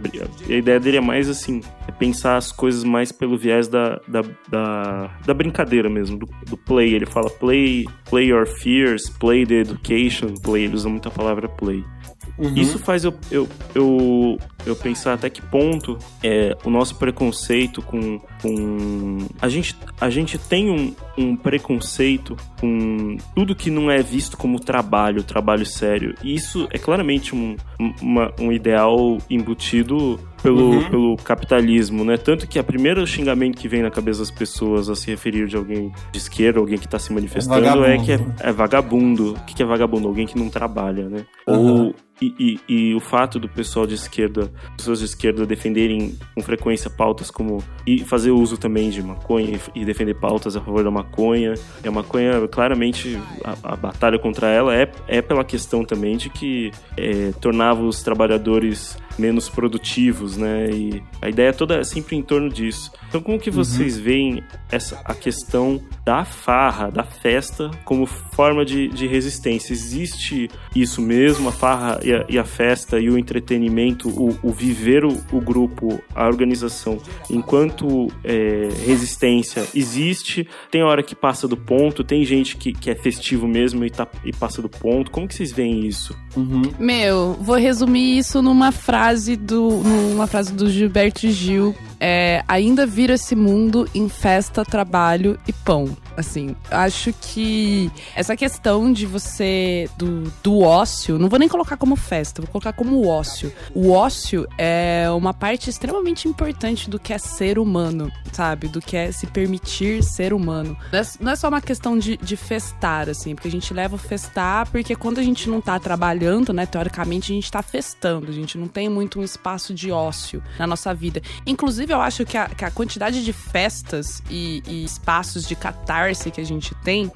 S3: a ideia dele é mais assim: é pensar as coisas mais pelo viés da, da, da, da brincadeira mesmo, do, do, play. Ele fala play, play your fears, play the education, play, ele usa muito a palavra play. Uhum. Isso faz eu, eu, eu, eu, pensar até que ponto é, o nosso preconceito com. com a, gente, a gente tem um, um preconceito com tudo que não é visto como trabalho, trabalho sério. E isso é claramente um, uma, um ideal embutido pelo, uhum. pelo capitalismo, né? Tanto que a primeiro xingamento que vem na cabeça das pessoas a se referir de alguém de esquerda, alguém que está se manifestando, é, é que é, é, vagabundo. O que é vagabundo? Alguém que não trabalha, né? Uhum. Ou e, e, e, o fato do pessoal de esquerda, pessoas de esquerda defenderem com frequência pautas como e fazer uso também de maconha e, defender pautas a favor da maconha. E a maconha, claramente, a, a batalha contra ela é, é pela questão também de que é, tornava os trabalhadores menos produtivos, né? E a ideia toda é sempre em torno disso. Então, como que vocês uhum. veem essa, a questão da farra, da festa, como forma de, de resistência? Existe isso mesmo, a farra e a, e a festa e o entretenimento, o, o viver o, o, grupo, a organização, enquanto é, resistência existe? Tem hora que passa do ponto, tem gente que, que é festivo mesmo e, tá, e passa do ponto. Como que vocês veem isso?
S1: Uhum. Meu, vou resumir isso numa frase do, numa frase do Gilberto Gil, é, ainda vira esse mundo em festa, trabalho e pão. Assim, acho que essa questão de você, do, do ócio, não vou nem colocar como festa, vou colocar como ócio. O ócio é uma parte extremamente importante do que é ser humano, sabe? Do que é se permitir ser humano. Não é, não é só uma questão de, de festar, assim, porque a gente leva o festar, porque quando a gente não tá trabalhando, né, teoricamente, a gente tá festando, a gente não tem muito um espaço de ócio na nossa vida. Inclusive, eu acho que a, que a quantidade de festas e, e espaços de catarse que a gente tem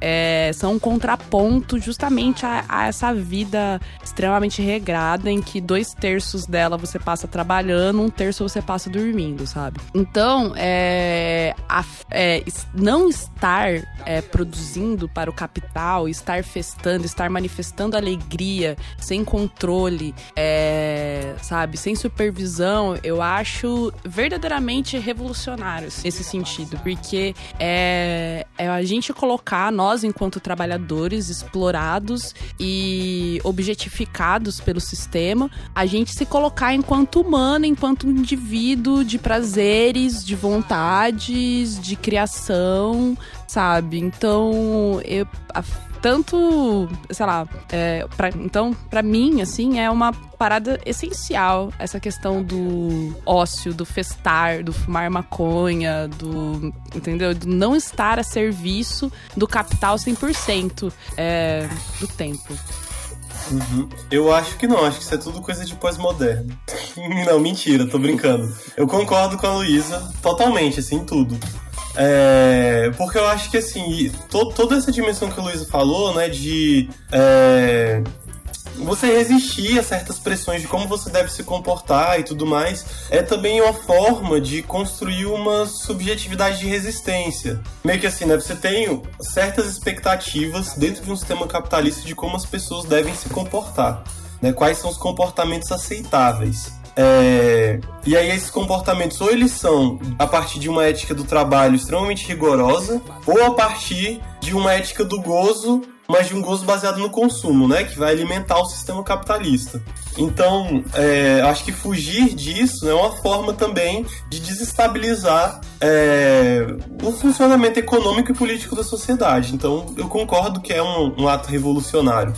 S1: é, são um contraponto justamente a, a, essa vida extremamente regrada em que dois terços dela você passa trabalhando, um terço você passa dormindo, sabe? Então, é, a, é, não estar é, produzindo para o capital, estar festando, estar manifestando alegria, sem controle, é, sabe, sem supervisão, eu acho verdadeiramente revolucionário nesse sentido, porque é, é a gente colocar nós nós, enquanto trabalhadores explorados e objetificados pelo sistema, a gente se colocar enquanto humano, enquanto indivíduo de prazeres, de vontades, de criação, sabe? Então, eu, a, tanto, sei lá, é, pra, então, para mim, assim, é uma parada essencial essa questão do ócio, do festar, do fumar maconha, do, entendeu? Do não estar a serviço do capital 100% é, do tempo.
S2: Uhum. Eu acho que não, acho que isso é tudo coisa de pós-moderno. *laughs* não, mentira, tô brincando. Eu concordo com a Luísa totalmente, assim, tudo. É, porque eu acho que, assim, to, toda essa dimensão que a Luísa falou, né, de é, você resistir a certas pressões de como você deve se comportar e tudo mais, é também uma forma de construir uma subjetividade de resistência. Meio que assim, né? Você tem certas expectativas dentro de um sistema capitalista de como as pessoas devem se comportar. Né? Quais são os comportamentos aceitáveis. É, e aí esses comportamentos ou eles são a partir de uma ética do trabalho extremamente rigorosa, ou a partir de uma ética do gozo, mas de um gozo baseado no consumo, né? Que vai alimentar o sistema capitalista. Então, é, acho que fugir disso é uma forma também de desestabilizar é, o funcionamento econômico e político da sociedade. Então, eu concordo que é um, um ato revolucionário.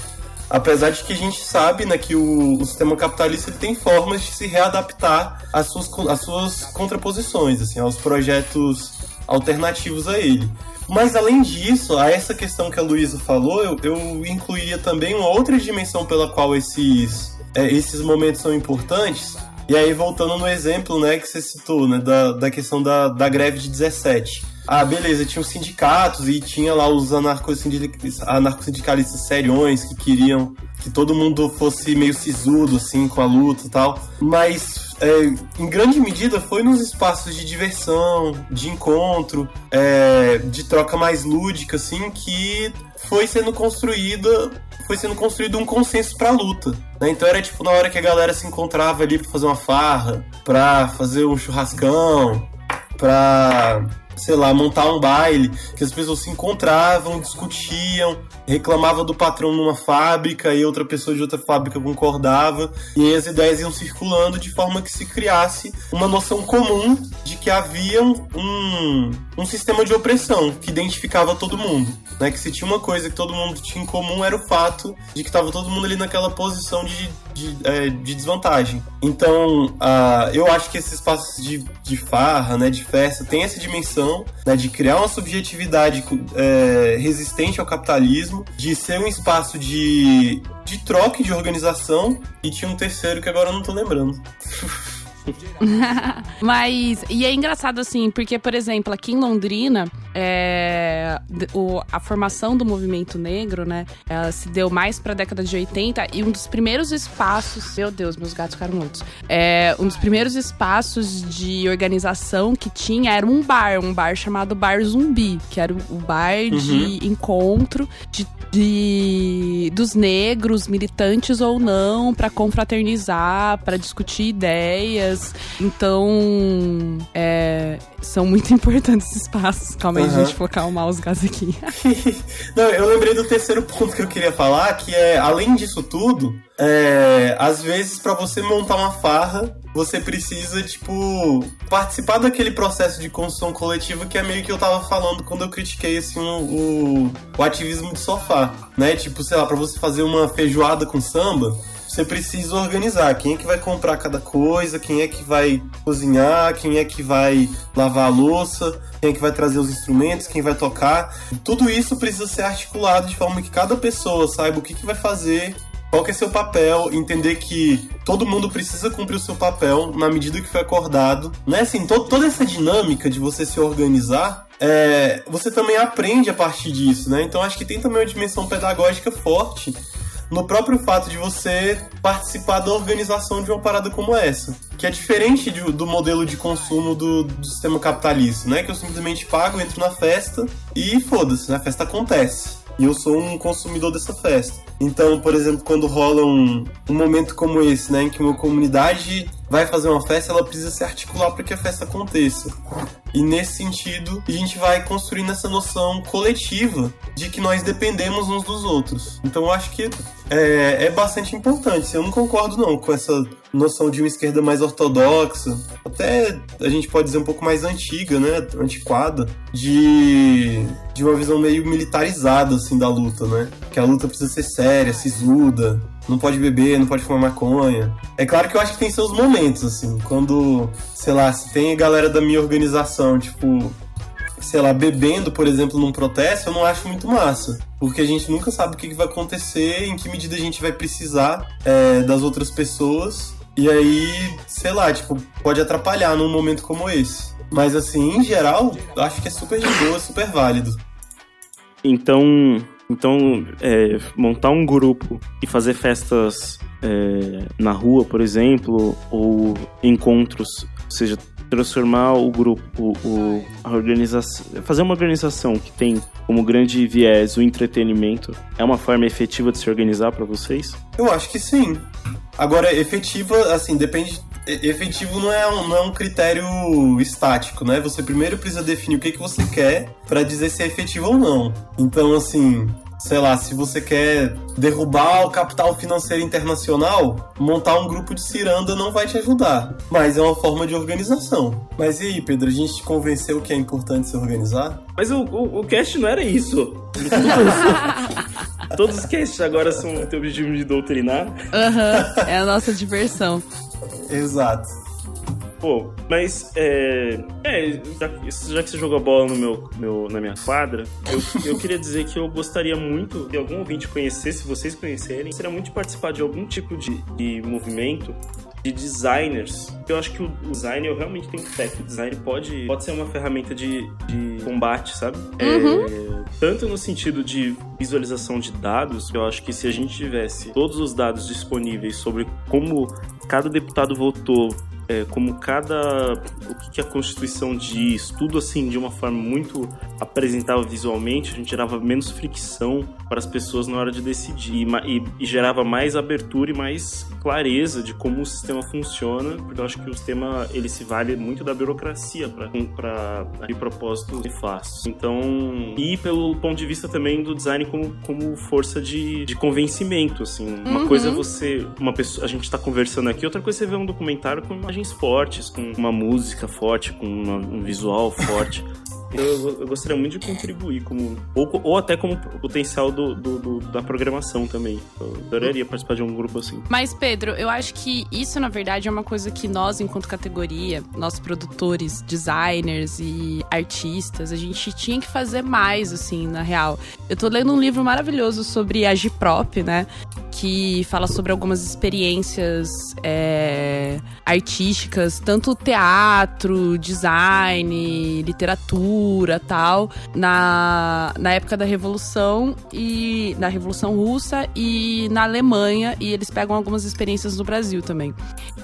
S2: Apesar de que a gente sabe né, que o, o sistema capitalista tem formas de se readaptar às suas, às suas contraposições, assim, aos projetos alternativos a ele. Mas além disso, a essa questão que a Luísa falou, eu, eu incluiria também uma outra dimensão pela qual esses, é, esses momentos são importantes. E aí, voltando no exemplo né, que você citou, né, da, da questão da, da greve de 17 ah, beleza, tinha os sindicatos e tinha lá os anarcossindicalistas, anarcosindicalistas seriões que queriam que todo mundo fosse meio sisudo, assim, com a luta e tal. Mas é, em grande medida, foi nos espaços de diversão, de encontro, é, de troca mais lúdica, assim, que foi sendo construída foi sendo construído um consenso pra luta. Né? Então era tipo na hora que a galera se encontrava ali pra fazer uma farra, pra fazer um churrascão, pra sei lá, montar um baile, que as pessoas se encontravam, discutiam, reclamava do patrão numa fábrica e outra pessoa de outra fábrica concordava, e as ideias iam circulando de forma que se criasse uma noção comum de que havia um, um sistema de opressão que identificava todo mundo. Né? Que se tinha uma coisa que todo mundo tinha em comum era o fato de que estava todo mundo ali naquela posição de, de, é, de desvantagem. Então, uh, eu acho que esses espaços de, de farra, né, de festa, tem essa dimensão né, de criar uma subjetividade é, resistente ao capitalismo de ser um espaço de, de troca e de organização, e tinha um terceiro que agora eu não tô lembrando. *laughs* *laughs*
S1: Mas, e é engraçado assim, porque, por exemplo, aqui em Londrina, é, o, a formação do movimento negro, né, ela se deu mais pra década de 80 e um dos primeiros espaços, meu Deus, meus gatos ficaram muitos, é, um dos primeiros espaços de organização que tinha era um bar, um bar chamado Bar Zumbi, que era o bar uhum. de encontro de de dos negros, militantes ou não, para confraternizar, para discutir ideias. Então, é, são muito *laughs* importantes esses espaços. Calma aí, uhum. gente, focar o mouse gás aqui. *laughs*
S2: não, eu lembrei do terceiro ponto que eu queria falar, que é, além disso tudo, é, às vezes para você montar uma farra, você precisa, tipo, participar daquele processo de construção coletiva que é meio que eu tava falando quando eu critiquei, assim, o, o, o ativismo de sofá, né? Tipo, sei lá, pra você fazer uma feijoada com samba, você precisa organizar quem é que vai comprar cada coisa, quem é que vai cozinhar, quem é que vai lavar a louça, quem é que vai trazer os instrumentos, quem vai tocar. Tudo isso precisa ser articulado de forma que cada pessoa saiba o que, que vai fazer, qual que é seu papel, entender que todo mundo precisa cumprir o seu papel na medida que foi acordado. Né? Assim, to toda essa dinâmica de você se organizar, é, você também aprende a partir disso, né? Então acho que tem também uma dimensão pedagógica forte no próprio fato de você participar da organização de uma parada como essa. Que é diferente de, do modelo de consumo do, do, sistema capitalista, né? Que eu simplesmente pago, entro na festa e foda-se, né? a festa acontece. E eu sou um consumidor dessa festa. Então, por exemplo, quando rola um, um momento como esse, né? Em que uma comunidade vai fazer uma festa, ela precisa se articular para que a festa aconteça. E nesse sentido, a gente vai construindo essa noção coletiva de que nós dependemos uns dos outros. Então eu acho que é, é bastante importante. Eu não concordo não com essa noção de uma esquerda mais ortodoxa, até a gente pode dizer um pouco mais antiga, né, antiquada, de, de uma visão meio militarizada assim da luta, né? Que a luta precisa ser séria, sisuda, não pode beber, não pode fumar maconha. É claro que eu acho que tem seus momentos, assim, quando, sei lá, se tem a galera da minha organização, tipo, sei lá, bebendo, por exemplo, num protesto, eu não acho muito massa. Porque a gente nunca sabe o que vai acontecer, em que medida a gente vai precisar é, das outras pessoas. E aí, sei lá, tipo, pode atrapalhar num momento como esse. Mas assim, em geral, acho que é super de boa, super válido.
S3: Então, então, é, montar um grupo e fazer festas é, na rua, por exemplo, ou encontros, ou seja, transformar o grupo, o, a organização, fazer uma organização que tem como grande viés o entretenimento, é uma forma efetiva de se organizar para vocês?
S2: Eu acho que sim. Agora, efetiva, assim, depende efetivo não é, um, não é um critério estático, né? Você primeiro precisa definir o que, que você quer para dizer se é efetivo ou não. Então, assim, sei lá, se você quer derrubar o capital financeiro internacional, montar um grupo de ciranda não vai te ajudar. Mas é uma forma de organização. Mas e aí, Pedro, a gente te convenceu que é importante se organizar?
S3: Mas o, o, o cast não era isso. *laughs* Todos os casts agora são o teu objetivo de doutrinar.
S1: Aham, uhum, é a nossa diversão.
S2: Exato.
S3: Pô, mas é. É, já, já, que você jogou a bola no meu, meu, na minha quadra, eu, eu queria dizer que eu gostaria muito de algum ouvinte conhecer, se vocês conhecerem, seria muito de participar de algum tipo de, de movimento de designers. Eu acho que o design, eu realmente tenho fé que o design pode, pode ser uma ferramenta de, de combate, sabe? Uhum. É, tanto no sentido de visualização de dados, eu acho que se a gente tivesse todos os dados disponíveis sobre como cada deputado votou é, como cada. o que, que a Constituição diz, tudo assim de uma forma muito apresentável visualmente, a gente gerava menos fricção para as pessoas na hora de decidir e, e gerava mais abertura e mais clareza de como o sistema funciona, porque eu acho que o sistema ele se vale muito da burocracia para de propósitos nefastos. Então, e pelo ponto de vista também do design como, como força de, de convencimento, assim. Uma
S1: Uhum.
S3: coisa é você, uma pessoa, a gente está conversando aqui, outra coisa é você ver um documentário com imagens fortes, com uma música forte, com uma- um visual forte. *laughs* Eu, eu gostaria muito de contribuir como ou, ou até como potencial do, do- do- da programação também. Eu adoraria participar de um grupo assim.
S1: Mas, Pedro, eu acho que isso, na verdade, é uma coisa que nós, enquanto categoria, nós produtores, designers e artistas, a gente tinha que fazer mais, assim, na real. Eu tô lendo um livro maravilhoso sobre Agiprop, né? Que fala sobre algumas experiências é, artísticas, tanto teatro, design, literatura tal, na, na época da Revolução e na Revolução Russa e na Alemanha, e eles pegam algumas experiências no Brasil também.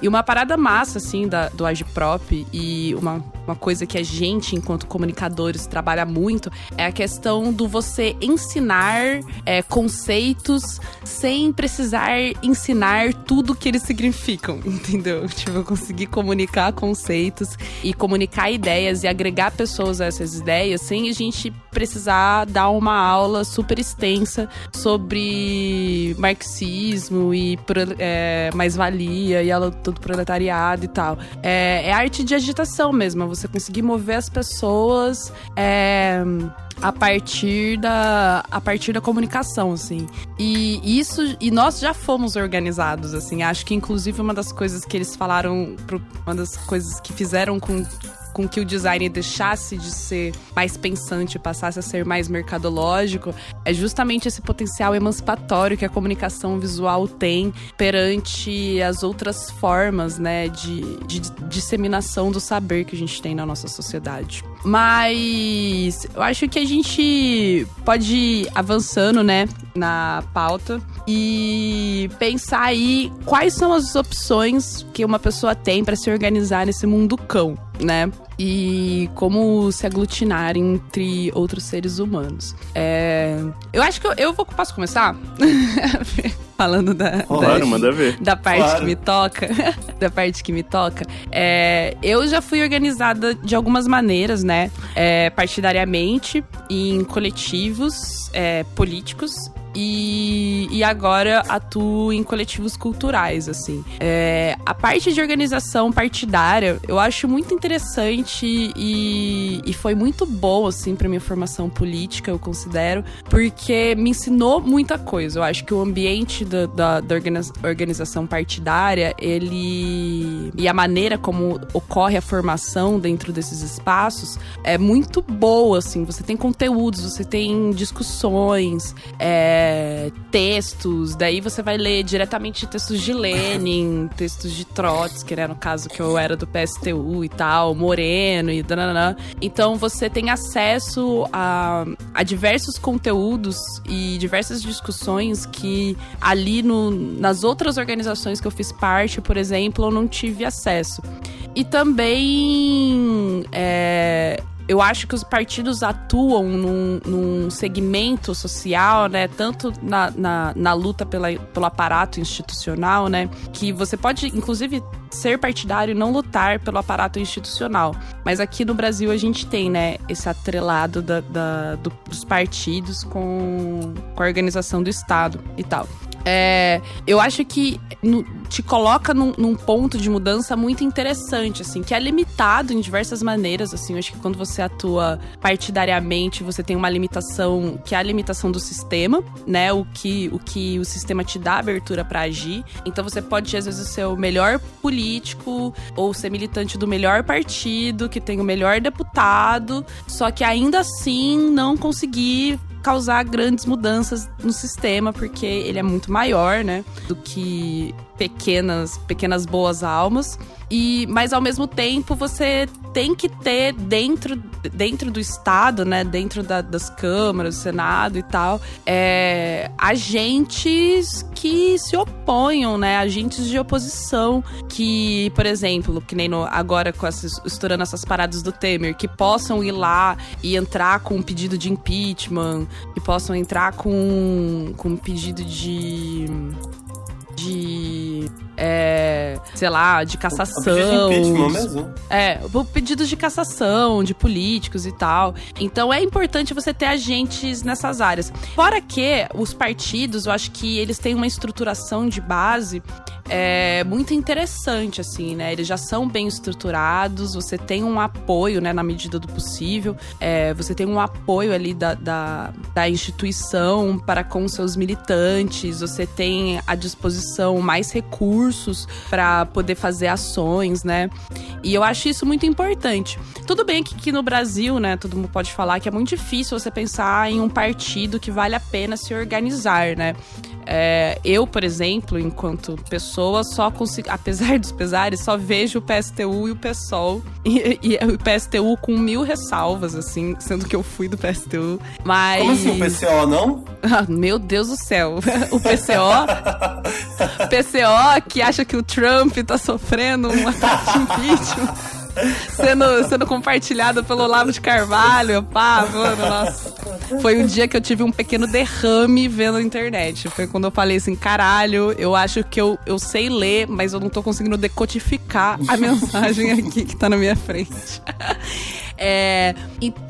S1: E uma parada massa, assim, da, do Agiprop e uma, uma coisa que a gente, enquanto comunicadores, trabalha muito é a questão do você ensinar é, conceitos sem precisar ensinar tudo que eles significam, *laughs* entendeu? Tipo, conseguir comunicar conceitos e comunicar ideias e agregar pessoas a ideias sem a gente precisar dar uma aula super extensa sobre marxismo e é, mais-valia e a luta do proletariado e tal. É, é arte de agitação mesmo, é você conseguir mover as pessoas é, a partir da a partir da comunicação, assim. E isso e nós já fomos organizados, assim. Acho que inclusive uma das coisas que eles falaram, uma das coisas que fizeram com com que o design deixasse de ser mais pensante, passasse a ser mais mercadológico, é justamente esse potencial emancipatório que a comunicação visual tem perante as outras formas, né, de, de disseminação do saber que a gente tem na nossa sociedade. Mas eu acho que a gente pode ir avançando, né, na pauta e pensar aí quais são as opções que uma pessoa tem para se organizar nesse mundo cão, né? E como se aglutinar entre outros seres humanos. É, Eu acho que eu, eu vou, posso começar? *laughs* Falando da,
S3: Claro,
S1: da, da parte
S2: Claro.
S1: que me toca, *laughs* da parte que me toca, é, eu já fui organizada de algumas maneiras, né? É, partidariamente, em coletivos é, políticos. E, e agora atuo em coletivos culturais, assim. É, a parte de organização partidária eu acho muito interessante e, e foi muito bom, assim, pra minha formação política, eu considero, porque me ensinou muita coisa. Eu acho que o ambiente da, da, da organiza- organização partidária, ele. e a maneira como ocorre a formação dentro desses espaços é muito boa, assim. Você tem conteúdos, você tem discussões, é, textos, daí você vai ler diretamente textos de Lenin, *laughs* textos de Trotsky, né? No caso que eu era do PSTU e tal, Moreno e dananã. Então você tem acesso a, a diversos conteúdos e diversas discussões que ali no, nas outras organizações que eu fiz parte, por exemplo, eu não tive acesso. E também é, eu acho que os partidos atuam num, num segmento social, né? Tanto na, na, na luta pela, pelo aparato institucional, né? Que você pode, inclusive, ser partidário e não lutar pelo aparato institucional. Mas aqui no Brasil a gente tem, né, esse atrelado da, da- do- dos partidos com, com a organização do Estado e tal. É, eu acho que no- te coloca num, num ponto de mudança muito interessante, assim, que é limitado em diversas maneiras, assim. Eu acho que quando você atua partidariamente, você tem uma limitação, que é a limitação do sistema, né? O que o, que o sistema te dá abertura pra agir. Então você pode, às vezes, ser o melhor político ou ser militante do melhor partido, que tem o melhor deputado, só que ainda assim não conseguir causar grandes mudanças no sistema, porque ele é muito maior, né, do que pequenas, pequenas boas almas. E, mas ao mesmo tempo você tem que ter dentro, dentro do Estado, né? Dentro da, das câmaras, do Senado e tal, é, agentes que se oponham, né? Agentes de oposição que, por exemplo, que nem no, agora com essas, estourando essas paradas do Temer, que possam ir lá e entrar com um pedido de impeachment, que possam entrar com, com um pedido de de. É, sei lá, de cassação.
S2: De mesmo?
S1: É, pedidos de cassação de políticos e tal. Então é importante você ter agentes nessas áreas. Fora que os partidos, eu acho que eles têm uma estruturação de base é muito interessante, assim, né? Eles já são bem estruturados, você tem um apoio, né, na medida do possível, é, você tem um apoio ali da, da, da instituição para com seus militantes, você tem à disposição mais recursos para poder fazer ações, né? E eu acho isso muito importante. Tudo bem que aqui no Brasil, né, todo mundo pode falar que é muito difícil você pensar em um partido que vale a pena se organizar, né? É, eu, por exemplo, enquanto pessoa, só consigo, apesar dos pesares, só vejo o PSTU e o PSOL. E, e o PSTU com mil ressalvas, assim, sendo que eu fui do PSTU. Mas.
S2: Como assim, o PCO não?
S1: Ah, meu Deus do céu. *laughs* O PCO. *laughs* PCO que acha que o Trump tá sofrendo um ataque de impeachment sendo, sendo compartilhado pelo Olavo de Carvalho. Pá, mano, nossa. Foi um dia que eu tive um pequeno derrame vendo a internet. Foi quando eu falei assim: caralho, eu acho que eu, eu sei ler, mas eu não tô conseguindo decodificar a mensagem aqui que tá na minha frente. É,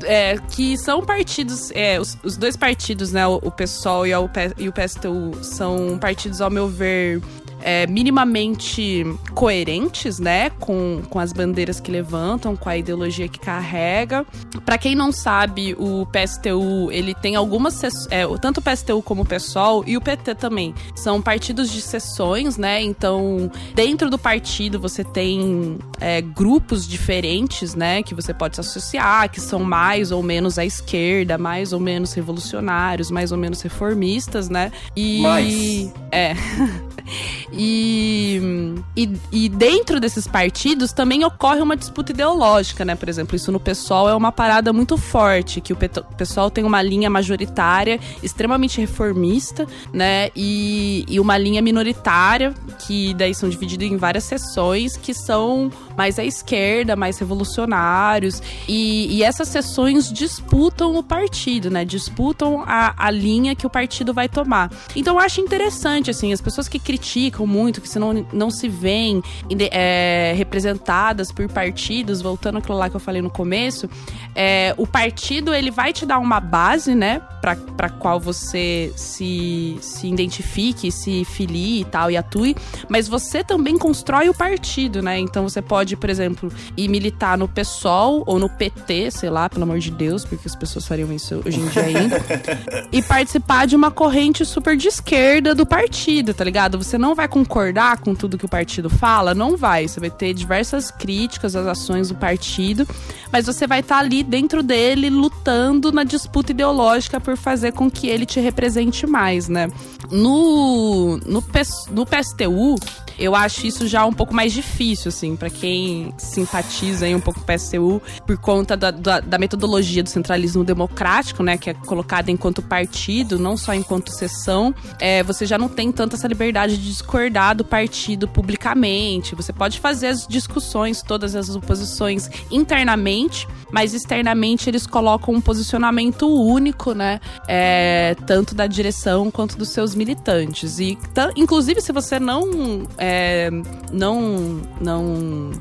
S1: é, que são partidos, é, os, os, dois partidos, né, o, o PSOL e, a, e o PSTU, são partidos, ao meu ver, é, minimamente coerentes, né, com, com as bandeiras que levantam, com a ideologia que carrega. Para quem não sabe, o PSTU ele tem algumas é, tanto o PSTU como o PSOL e o PT também são partidos de sessões, né? Então dentro do partido você tem é, grupos diferentes, né, que você pode se associar, que são mais ou menos à esquerda, mais ou menos revolucionários, mais ou menos reformistas, né?
S2: E mais.
S1: é *laughs* E, e, e, dentro desses partidos também ocorre uma disputa ideológica, né? Por exemplo, isso no PSOL é uma parada muito forte, que o PSOL tem uma linha majoritária extremamente reformista, né? E, e uma linha minoritária, que daí são divididas em várias seções, que são mais à esquerda, mais revolucionários. E, e essas seções disputam o partido, né? Disputam a, a linha que o partido vai tomar. Então eu acho interessante, assim, as pessoas que criticam muito, que se não, não se veem é, representadas por partidos, voltando àquilo lá que eu falei no começo, é, o partido ele vai te dar uma base, né, para qual você se, se identifique, se filie e tal, e atue, mas você também constrói o partido, né? Então você pode, por exemplo, ir militar no PSOL ou no PT, sei lá, pelo amor de Deus, porque as pessoas fariam isso hoje em dia ainda, *laughs* e participar de uma corrente super de esquerda do partido, tá ligado? Você não vai concordar com tudo que o partido fala? Não vai. Você vai ter diversas críticas às ações do partido, mas você vai estar tá ali dentro dele lutando na disputa ideológica por fazer com que ele te represente mais, né? No, no, no PSTU, eu acho isso já um pouco mais difícil, assim, para quem simpatiza aí um pouco com o PSTU, por conta da, da, da, metodologia do centralismo democrático, né, que é colocada enquanto partido, não só enquanto sessão, é, você já não tem tanta essa liberdade de discordar do partido publicamente. Você pode fazer as discussões, todas as oposições internamente, mas externamente eles colocam um posicionamento único, né, é, tanto da direção quanto dos seus militantes. E, inclusive, se você não é, não, não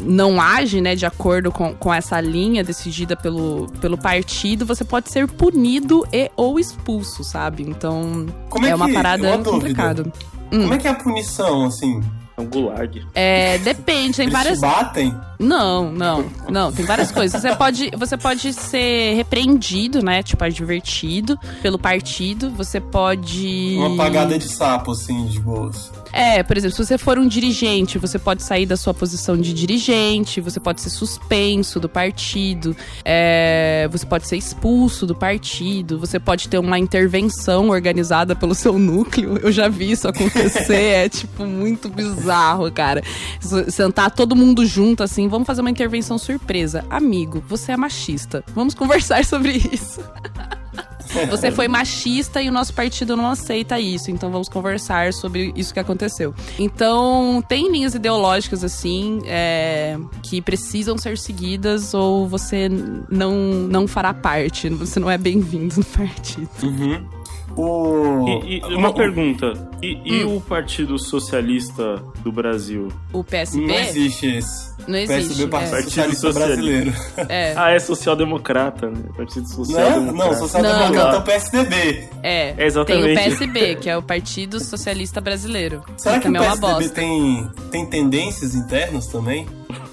S1: não age né, de acordo com, com essa linha decidida pelo, pelo partido, você pode ser punido e ou expulso, sabe? Então
S2: Como é,
S1: é uma parada complicada.
S2: Hum. Como é que é a punição, assim?
S3: É um gulag.
S1: É, depende, tem
S2: Eles
S1: várias.
S2: batem?
S1: Não, não, não. Tem várias coisas. Você pode, você pode ser repreendido, né? Tipo, advertido pelo partido. Você pode.
S2: Uma pagada de sapo, assim, de boas.
S1: É, por exemplo, se você for um dirigente, você pode sair da sua posição de dirigente, você pode ser suspenso do partido, é, você pode ser expulso do partido, você pode ter uma intervenção organizada pelo seu núcleo. Eu já vi isso acontecer, *laughs* é tipo muito bizarro, cara. Sentar todo mundo junto assim, vamos fazer uma intervenção surpresa. Amigo, você é machista. Vamos conversar *laughs* sobre isso. *laughs* Você foi machista e o nosso partido não aceita isso, então vamos conversar sobre isso que aconteceu. Então, tem linhas ideológicas, assim, é, que precisam ser seguidas ou você não, não fará parte, você não é bem-vindo no partido.
S2: Uhum. O...
S3: E, e uma pergunta. E, e o Partido Socialista do Brasil?
S1: O PSB
S2: Não existe esse.
S1: não existe.
S2: PSB, Partido
S1: é.
S3: Partido
S2: Socialista
S3: Socialista.
S2: Brasileiro.
S1: É,
S3: Ah, é social-democrata, né? Partido
S2: Não,
S3: Social-Democrata.
S2: não, social-democrata
S1: Não.
S2: é o PSDB.
S1: é.
S3: É,
S1: Tem
S3: exatamente.
S1: o PSB, que é o Partido Socialista Brasileiro.
S2: Será que o
S1: é uma
S2: PSDB
S1: bosta.
S2: tem, tem tendências internas também?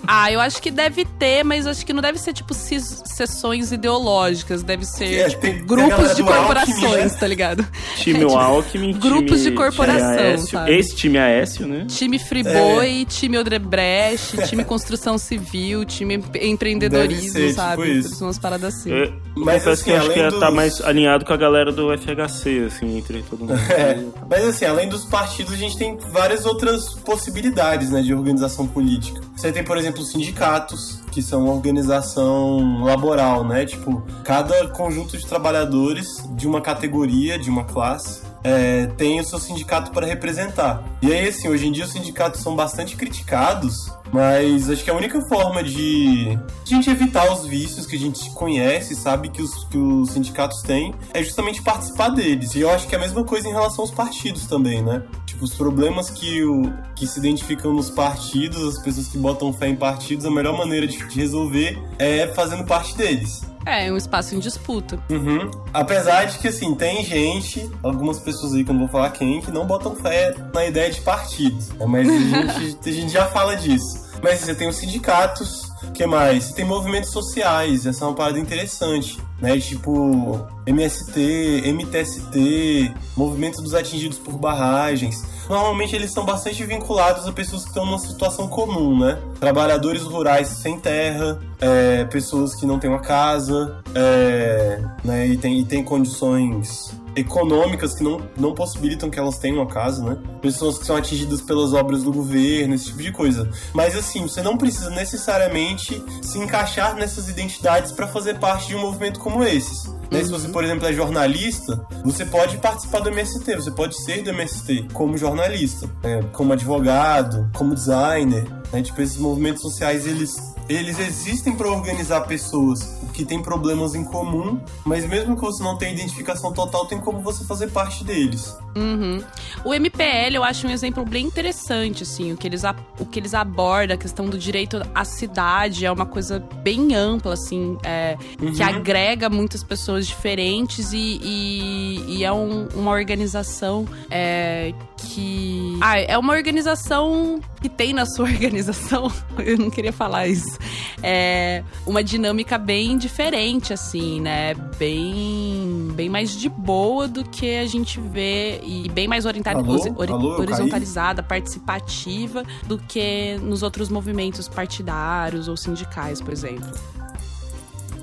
S1: Ah, eu acho que deve ter, mas acho que não deve ser, tipo, sessões ideológicas. Deve ser,
S2: É,
S1: tipo,
S2: tem-
S1: grupos de
S2: do Alckmin,
S1: corporações,
S2: né?
S1: tá ligado?
S3: Time *laughs*
S1: É, tipo,
S3: Alckmin,
S1: grupos
S3: time,
S1: de corporação,
S3: time Aécio,
S1: sabe?
S3: Ex-time Aécio, né?
S1: Time Friboi, time Odebrecht, time *laughs* construção civil, time empre- empreendedorismo,
S2: Deve ser,
S1: sabe?
S2: tipo isso.
S1: São umas paradas assim.
S3: Eu,
S2: Mas,
S3: confesso
S2: assim,
S3: que eu acho que tá
S2: dos-
S3: mais alinhado com a galera do FHC, assim, entre todo mundo. *laughs*
S2: É, mas assim, além dos partidos, a gente tem várias outras possibilidades, né, de organização política. Você tem, por exemplo, os sindicatos, que são organização laboral, né? Tipo, cada conjunto de trabalhadores de uma categoria, de uma classe, é, tem o seu sindicato para representar. E aí, assim, hoje em dia os sindicatos são bastante criticados, mas acho que a única forma de a gente evitar os vícios que a gente conhece, sabe que os, que os sindicatos têm, é justamente participar deles. E eu acho que é a mesma coisa em relação aos partidos também, né? Tipo, os problemas que, o, que se identificam nos partidos, as pessoas que botam fé em partidos, a melhor maneira de, de resolver é fazendo parte deles.
S1: É, é um espaço em disputa.
S2: Uhum. Apesar de que, assim, tem gente, algumas pessoas aí que eu não vou falar quem, que não botam fé na ideia de partidos. né? Mas a gente, *laughs* a gente já fala disso. Mas você tem os sindicatos, que mais? Tem movimentos sociais, essa é uma parada interessante. Né, tipo MST, MTST, movimentos dos atingidos por barragens. Normalmente eles são bastante vinculados a pessoas que estão numa situação comum, né? Trabalhadores rurais sem terra, é, pessoas que não têm uma casa, é, né, e tem, e tem condições econômicas que não, não possibilitam que elas tenham uma casa, né? Pessoas que são atingidas pelas obras do governo, esse tipo de coisa. Mas assim, você não precisa necessariamente se encaixar nessas identidades para fazer parte de um movimento como esses. Né? Se você, por exemplo, é jornalista, você pode participar do MST, você pode ser do MST como jornalista, né? como advogado, como designer. Né? Tipo, esses movimentos sociais, eles, eles existem para organizar pessoas que têm problemas em comum, mas mesmo que você não tenha identificação total, tem como você fazer parte deles.
S1: Uhum. O MPL eu acho um exemplo bem interessante, assim, o que eles, o que eles abordam, a questão do direito à cidade é uma coisa bem ampla, assim, é, que agrega muitas pessoas diferentes e, e- e é um- uma organização é, que. Ah, é uma organização que tem na sua *laughs* organização, eu não queria falar isso, é uma dinâmica bem diferente, assim, né? Bem, bem mais de boa do que a gente vê e bem mais orientada,
S2: Alô?
S1: ori-
S2: Alô,
S1: horizontalizada, participativa do que nos outros movimentos partidários ou sindicais, por exemplo.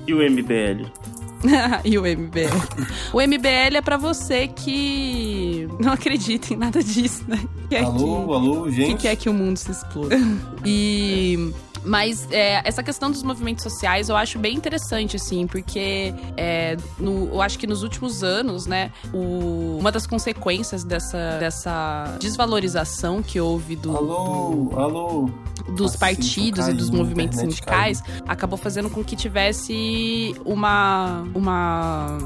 S3: E o MBL? *laughs*
S1: e o MBL. o MBL é pra você que não acredita em nada disso, né? Que é
S2: alô,
S1: que-
S2: alô,
S1: que
S2: gente.
S1: quer que o mundo se exploda. E. Mas é, essa questão dos movimentos sociais eu acho bem interessante, assim, porque é, no- eu acho que nos últimos anos, né, o- uma das consequências dessa, dessa desvalorização que houve do,
S2: Alô, alô.
S1: dos
S2: Assim,
S1: partidos e
S2: caiu,
S1: dos movimentos sindicais acabou fazendo com que tivesse uma uma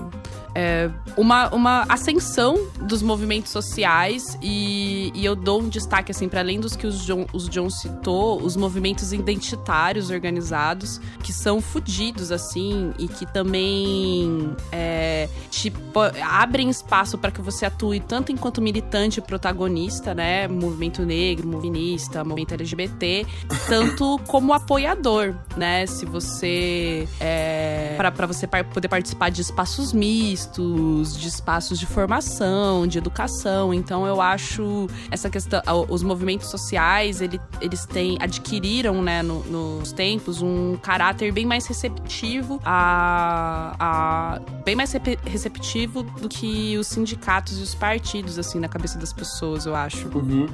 S1: é, uma, uma ascensão dos movimentos sociais e, e eu dou um destaque, assim, para além dos que os John, os John citou, os movimentos identitários organizados, que são fodidos, assim, e que também é, tipo, abrem espaço para que você atue tanto enquanto militante protagonista, né? Movimento negro, movinista, movimento LGBT, tanto *laughs* como apoiador, né? Se você. É, para você poder participar de espaços mistos, de espaços de formação, de educação. Então eu acho essa questão. Os movimentos sociais, ele, eles têm, adquiriram, né, no, nos tempos, um caráter bem mais receptivo a, a bem mais receptivo do que os sindicatos e os partidos, assim, na cabeça das pessoas, eu acho.
S2: Uhum.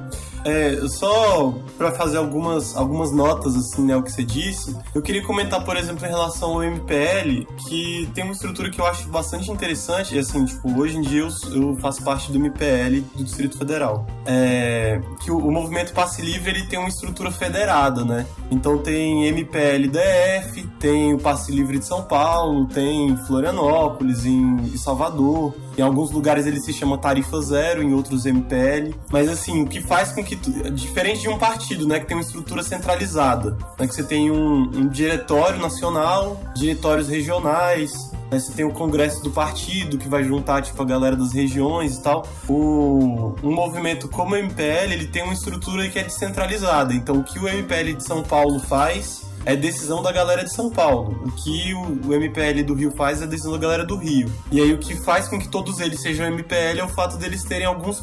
S2: É, só para fazer algumas, algumas notas, assim, né, o que você disse, eu queria comentar, por exemplo, em relação ao MPL, que tem uma estrutura que eu acho bastante interessante, e assim, tipo, hoje em dia eu, eu faço parte do MPL do Distrito Federal. É, que o, o movimento Passe Livre, ele tem uma estrutura federada, né? Então tem MPL DF, tem o Passe Livre de São Paulo, tem Florianópolis, em Salvador, em alguns lugares ele se chama Tarifa Zero, em outros MPL. Mas assim, o que faz com que. Diferente de um partido, né? Que tem uma estrutura centralizada. Né, que você tem um, um diretório nacional, diretórios regionais, né, você tem o congresso do partido que vai juntar tipo a galera das regiões e tal. O um movimento como o MPL, ele tem uma estrutura que é descentralizada. Então o que o MPL de São Paulo faz é decisão da galera de São Paulo. O que o, o, MPL do Rio faz é decisão da galera do Rio. E aí o que faz com que todos eles sejam MPL é o fato deles terem alguns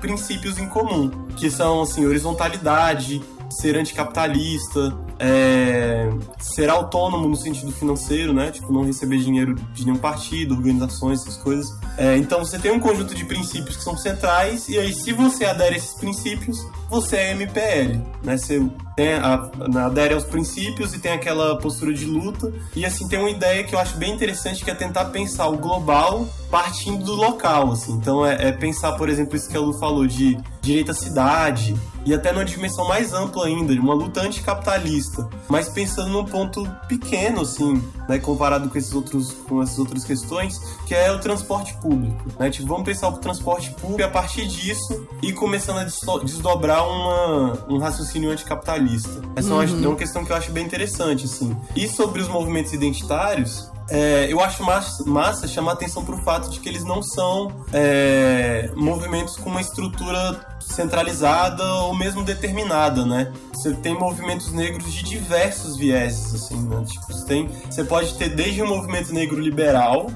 S2: princípios em comum, que são assim, horizontalidade, ser anticapitalista, é, ser autônomo no sentido financeiro, né? Tipo, não receber dinheiro de nenhum partido, organizações, essas coisas. É, então você tem um conjunto de princípios que são centrais, e aí se você adere a esses princípios, você é MPL, né? Você tem a, adere aos princípios e tem aquela postura de luta. E assim, tem uma ideia que eu acho bem interessante que é tentar pensar o global partindo do local, assim. Então é, é pensar, por exemplo, isso que a Lu falou de direito à cidade, e até numa dimensão mais ampla ainda, de uma luta anticapitalista, mas pensando num ponto pequeno, assim, né, comparado com, esses outros, com essas outras questões, que é o transporte público. Né? Tipo, vamos pensar o transporte público a partir disso e começando a desdobrar uma, um raciocínio anticapitalista. Essa uhum. é, uma, é uma questão que eu acho bem interessante, assim. E sobre os movimentos identitários, é, eu acho massa, massa chamar atenção para o fato de que eles não são é, movimentos com uma estrutura centralizada ou mesmo determinada, né? Você tem movimentos negros de diversos vieses, assim, né? Tipo, você, tem, você pode ter desde o movimento negro liberal,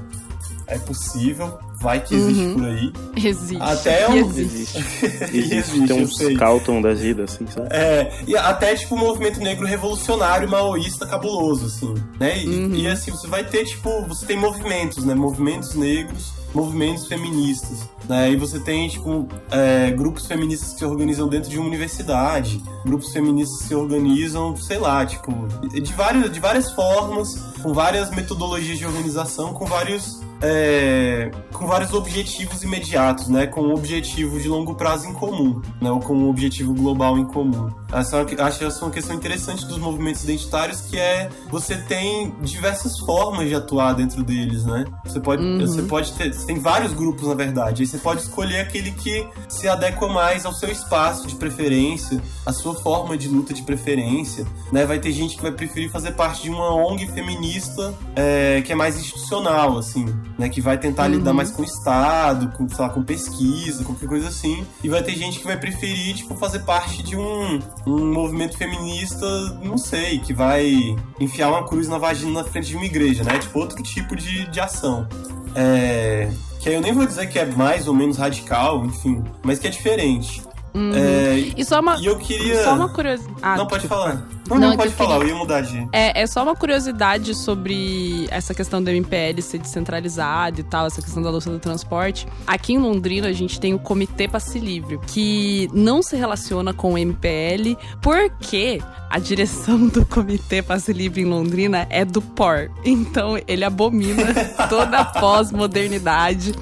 S2: é possível, vai que existe
S1: uhum.
S2: por aí.
S1: Existe.
S3: Até *laughs*
S1: um...
S3: existe. *laughs* existe. existe tem uns Calton da vida, assim, sabe?
S2: É, e até tipo o movimento negro revolucionário maoísta cabuloso, assim, né? E, uhum. e assim, você vai ter, tipo, você tem movimentos, né? Movimentos negros, movimentos feministas. Né? E você tem, tipo, é, grupos feministas que se organizam dentro de uma universidade, grupos feministas que se organizam, sei lá, tipo, de várias, de várias formas, com várias metodologias de organização, com vários é, com vários objetivos imediatos, né? Com um objetivo de longo prazo em comum, né? Ou com um objetivo global em comum. Essa, é acho essa uma questão interessante dos movimentos identitários, que é você tem diversas formas de atuar dentro deles, né? Você pode, uhum. você pode ter, você tem vários grupos, na verdade. Você pode escolher aquele que se adequa mais ao seu espaço de preferência, a sua forma de luta de preferência, né? Vai ter gente que vai preferir fazer parte de uma ONG feminista é, que é mais institucional, assim né? Que vai tentar uhum. lidar mais com o Estado, com, sei lá, com pesquisa, qualquer coisa assim. E vai ter gente que vai preferir, tipo, fazer parte de um, um movimento feminista, não sei, que vai enfiar uma cruz na vagina na frente de uma igreja, né? Tipo, outro tipo de, de ação. É, que aí eu nem vou dizer que é mais ou menos radical, enfim, mas que é diferente.
S1: Uhum. É, e só uma,
S2: e eu queria...
S1: só uma curiosidade. Ah,
S2: não, pode falar. Não, não, pode falar, queria... eu ia mudar de.
S1: É, é só uma curiosidade sobre essa questão do MPL ser descentralizado e tal, essa questão da luta do transporte. Aqui em Londrina a gente tem o Comitê Passe Livre, que não se relaciona com o MPL, porque a direção *laughs* do Comitê Passe Livre em Londrina é do POR. Então ele abomina *laughs* toda a pós-modernidade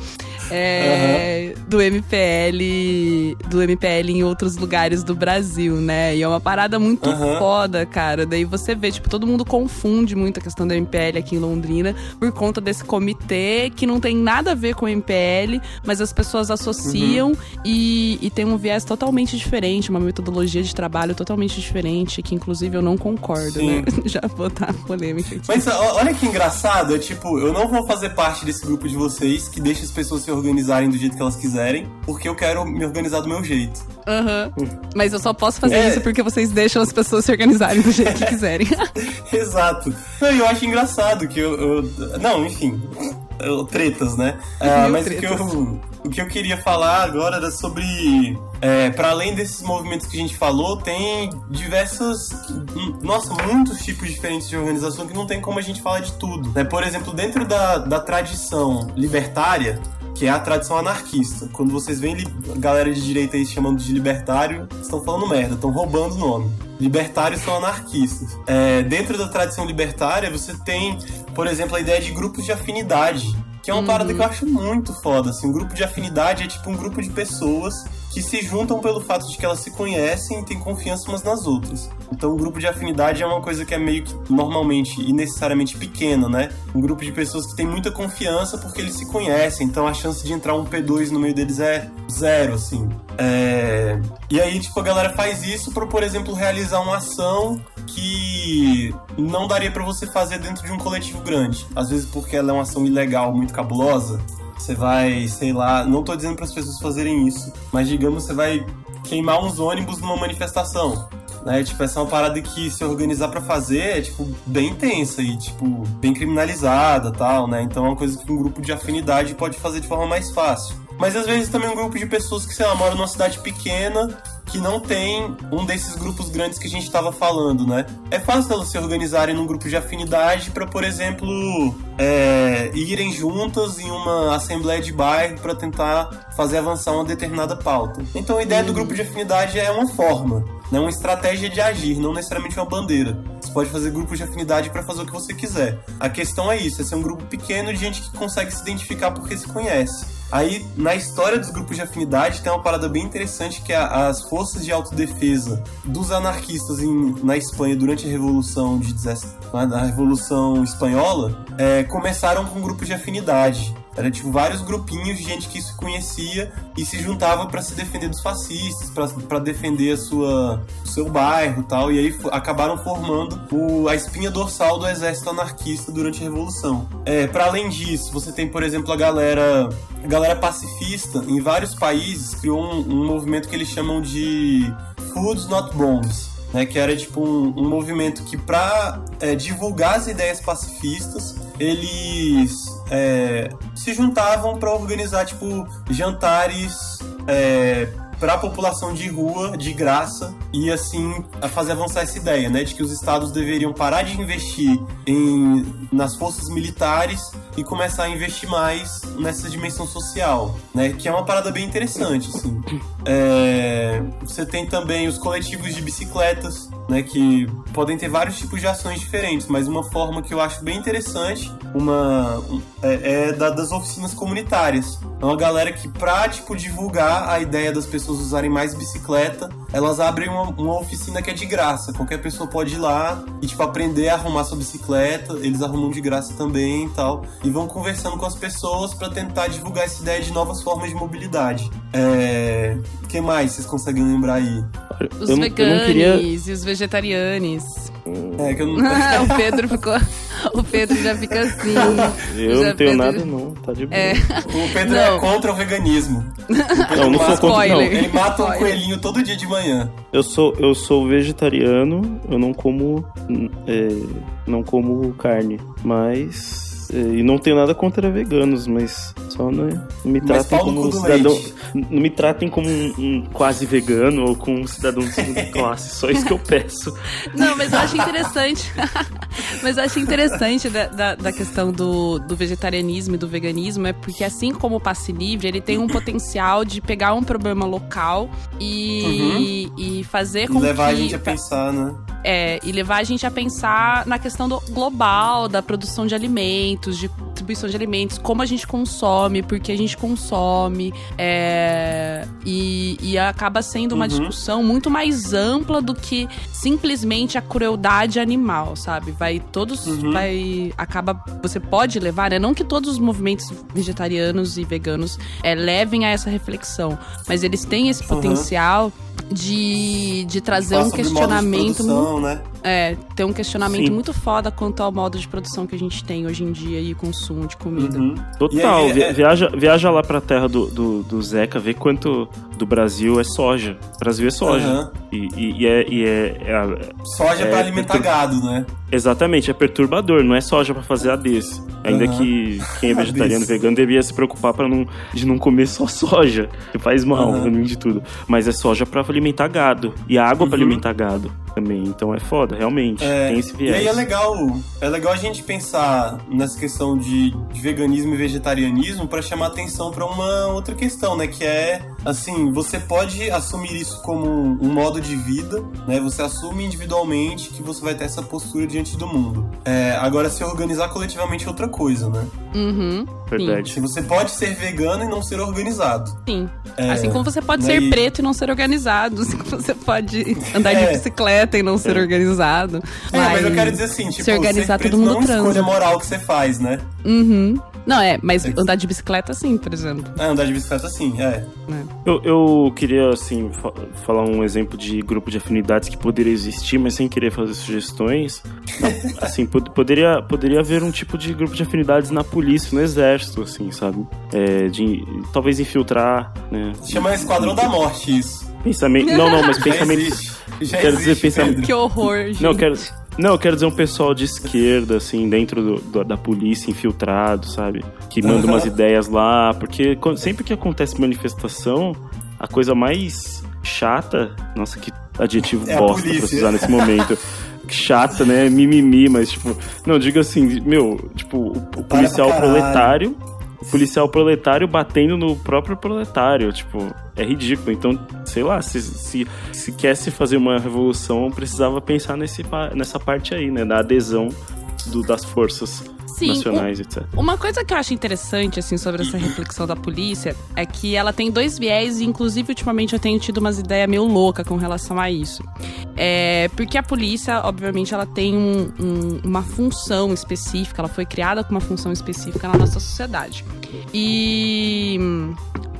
S1: é, do MPL do MPL em outros lugares do Brasil, né? E é uma parada muito
S2: Aham.
S1: foda, cara. Daí você vê, tipo, todo mundo confunde muito a questão do MPL aqui em Londrina por conta desse comitê que não tem nada a ver com o MPL, mas as pessoas associam e, e tem um viés totalmente diferente, uma metodologia de trabalho totalmente diferente, que inclusive eu não concordo,
S2: Sim.
S1: né? *laughs* Já vou dar polêmica aqui.
S2: Mas olha que engraçado, é tipo, eu não vou fazer parte desse grupo de vocês que deixa as pessoas se organizarem do jeito que elas quiserem, porque eu quero me organizar do meu jeito.
S1: Aham. Mas eu só posso fazer
S2: É.
S1: isso porque vocês deixam as pessoas se organizarem do jeito que *laughs* quiserem. *laughs*
S2: Exato. Não, eu acho engraçado que eu. eu- não, enfim. eu- Tretas, né?
S1: Mil
S2: mas o que,
S1: tretas.
S2: eu, o que eu queria falar agora era sobre. É, para além desses movimentos que a gente falou, tem diversas. hum, Nossa, muitos tipos diferentes de organização que não tem como a gente falar de tudo. né? Por exemplo, dentro da, da tradição libertária, que é a tradição anarquista. Quando vocês veem galera de direita aí chamando de libertário, estão falando merda, estão roubando o nome. Libertários são anarquistas. É, dentro da tradição libertária, você tem, por exemplo, a ideia de grupos de afinidade, que é uma parada que eu acho muito foda. Assim, um grupo de afinidade é tipo um grupo de pessoas que se juntam pelo fato de que elas se conhecem e têm confiança umas nas outras. Então, o grupo de afinidade é uma coisa que é meio que normalmente e necessariamente pequena, né? Um grupo de pessoas que tem muita confiança porque eles se conhecem, então a chance de entrar um P2 no meio deles é zero, assim. É... E aí, tipo, a galera faz isso pra, por exemplo, realizar uma ação que não daria pra você fazer dentro de um coletivo grande. Às vezes porque ela é uma ação ilegal, muito cabulosa. Você vai, sei lá, não tô dizendo para as pessoas fazerem isso, mas digamos você vai queimar uns ônibus numa manifestação. Né? Tipo, essa é uma parada que se organizar pra fazer é, tipo, bem intensa e, tipo, bem criminalizada tal, né? Então é uma coisa que um grupo de afinidade pode fazer de forma mais fácil. Mas às vezes também um grupo de pessoas que, sei lá, moram numa cidade pequena que não tem um desses grupos grandes que a gente estava falando, né? É fácil elas se organizarem num grupo de afinidade para, por exemplo, é, irem juntas em uma assembleia de bairro para tentar fazer avançar uma determinada pauta. Então a ideia do grupo de afinidade é uma forma, né? uma estratégia de agir, não necessariamente uma bandeira. Você pode fazer grupos de afinidade para fazer o que você quiser. A questão é isso, é ser um grupo pequeno de gente que consegue se identificar porque se conhece. Aí, na história dos grupos de afinidade, tem uma parada bem interessante que é as forças de autodefesa dos anarquistas em- na Espanha durante a Revolução de 17 na Revolução Espanhola é, começaram com grupos de afinidade. Era tipo vários grupinhos de gente que se conhecia e se juntava para se defender dos fascistas, para defender a sua, seu bairro tal. E aí acabaram formando o- a espinha dorsal do exército anarquista durante a Revolução. É, para além disso, você tem, por exemplo, a galera, a galera pacifista em vários países criou um, um movimento que eles chamam de Foods Not Bombs né, que era tipo um, um movimento que para divulgar as ideias pacifistas eles é, se juntavam para organizar tipo jantares é, para a população de rua de graça e assim a fazer avançar essa ideia, né, de que os estados deveriam parar de investir em nas forças militares e começar a investir mais nessa dimensão social, né, que é uma parada bem interessante, assim. É, você tem também os coletivos de bicicletas, né, que podem ter vários tipos de ações diferentes, mas uma forma que eu acho bem interessante, uma um- é, é da, das oficinas comunitárias. É uma galera que pra tipo divulgar a ideia das pessoas usarem mais bicicleta, elas abrem uma, uma oficina que é de graça. Qualquer pessoa pode ir lá e tipo aprender a arrumar sua bicicleta. Eles arrumam de graça também e tal, e vão conversando com as pessoas pra tentar divulgar essa ideia de novas formas de mobilidade. É, que mais vocês conseguem lembrar aí?
S1: Os
S3: eu, eu não queria.
S1: veganes e os vegetarianos.
S2: É que eu não *laughs*
S1: o Pedro ficou. O Pedro já fica assim.
S3: Eu não tenho
S1: Pedro-
S3: nada, não. Tá de boa.
S1: É.
S2: O Pedro
S1: Não.
S2: é contra o veganismo. *laughs*
S3: Não, não sou contra. Não.
S2: Ele mata um coelhinho todo dia de manhã.
S3: Eu sou, eu sou vegetariano, eu não como. é, não como carne. Mas. É, e não tenho nada contra veganos, mas só né, não me tratem como um cidadão.
S2: leite.
S3: Não me tratem como um, um quase vegano ou como um cidadão de segunda *laughs* classe. Só isso que eu peço.
S1: Não, mas eu acho interessante. *laughs* mas eu acho interessante da, da, da questão do, do vegetarianismo e do veganismo, é porque assim como o passe livre, ele tem um potencial de pegar um problema local e, e fazer
S2: E
S1: com
S2: levar
S1: que.
S2: a gente a pensar, né?
S1: É, e levar a gente a pensar na questão do global, da produção de alimentos, de distribuição de alimentos, como a gente consome, por que a gente consome. é, e, e acaba sendo uma
S2: Uhum.
S1: discussão muito mais ampla do que simplesmente a crueldade animal, sabe? Vai todos.
S2: Uhum.
S1: Vai. Acaba. Você pode levar, né? Não que todos os movimentos vegetarianos e veganos é, levem a essa reflexão, mas eles têm esse
S2: Uhum.
S1: potencial de, de trazer um questionamento
S2: produção, né?
S1: é, ter um questionamento
S3: Sim.
S1: muito foda quanto ao modo de produção que a gente tem hoje em dia e consumo de comida.
S2: Uhum.
S3: Total,
S2: E aí, é-
S3: viaja, viaja lá pra terra do, do, do Zeca, vê quanto do Brasil é soja. O Brasil é soja.
S2: Aham.
S3: E, e- e é, e é- é
S2: Soja
S3: É,
S2: pra alimentar
S3: porque-
S2: gado, né?
S3: exatamente, é perturbador, não é soja pra fazer ADs. Ainda
S2: Aham.
S3: que quem é *laughs* vegetariano e vegano devia se preocupar para não, de não comer só *laughs* soja, que faz mal,
S2: Aham.
S3: além de tudo. Mas é soja pra alimentar gado. E água pra
S2: Uhum.
S3: alimentar gado também. Então é foda, realmente.
S2: É,
S3: tem esse
S2: E
S3: viés.
S2: aí é legal, é legal a gente pensar nessa questão de, de veganismo e vegetarianismo pra chamar atenção pra uma outra questão, né? Que é, assim, você pode assumir isso como um modo de vida, né? Você assume individualmente que você vai ter essa postura diante do mundo. É, agora, se organizar coletivamente é outra coisa, né?
S1: Uhum.
S3: Verdade.
S2: Se você pode ser vegano e não ser organizado.
S1: Sim.
S2: É,
S1: assim como você pode
S2: né,
S1: ser preto e não ser organizado. *laughs* Assim como você pode andar
S2: É.
S1: de bicicleta e não ser organizado.
S2: É, mas eu quero dizer assim, tipo,
S1: se organizar,
S2: ser preto
S1: todo mundo
S2: não é
S1: transa.
S2: escolha moral que você faz, né?
S1: Uhum. Não, é, mas andar de bicicleta sim, por exemplo.
S2: Ah, andar de bicicleta sim, é.
S3: Eu, eu queria, assim, fa- falar um exemplo de grupo de afinidades que poderia existir, mas sem querer fazer sugestões. *laughs* assim, pod- poderia, poderia haver um tipo de grupo de afinidades na polícia, no exército, assim, sabe? É, de talvez infiltrar, né?
S2: Chama Esquadrão da Morte isso.
S3: Pensamento. Não, não, mas *laughs*
S2: Já
S3: pensamento.
S2: existe. Já
S3: Quero dizer,
S2: existe,
S3: pensamento-
S2: Pedro.
S1: Que horror, gente.
S3: Não, quero. Não, eu quero dizer um pessoal de esquerda, assim, dentro do- do- da polícia, infiltrado, sabe? Que manda
S2: Aham.
S3: umas ideias lá, porque co- sempre que acontece manifestação, a coisa mais chata. Nossa, que adjetivo
S2: É
S3: bosta pra se usar nesse momento. *laughs* Chata, né? Mimimi, mas, tipo. Não, digo assim, meu, tipo, o, o policial proletário. O policial proletário batendo no próprio proletário, tipo, é ridículo. Então, sei lá, se, se, se quer se fazer uma revolução, precisava pensar nesse, nessa parte aí, né? Da adesão do- das forças
S1: Sim,
S3: nacionais, etc.
S1: Uma coisa que eu acho interessante, assim, sobre essa reflexão da polícia é que ela tem dois viés, e inclusive ultimamente eu tenho tido umas ideias meio loucas com relação a isso. É, porque a polícia, obviamente, ela tem um- um- uma função específica, ela foi criada com uma função específica na nossa sociedade. E.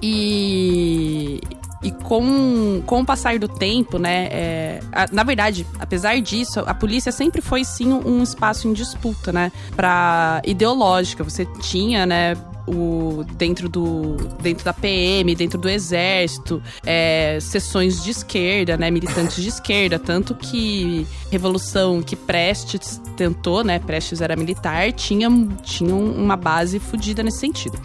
S1: E. E com, com o passar do tempo, né? é, a- na verdade, apesar disso, a polícia sempre foi sim um espaço em disputa, né? Pra ideológica. Você tinha, né? O, dentro, do, dentro da PM, dentro do exército, é, sessões de esquerda, né, militantes de esquerda, tanto que revolução que Prestes tentou, né, Prestes era militar, tinha, tinha uma base fodida nesse sentido.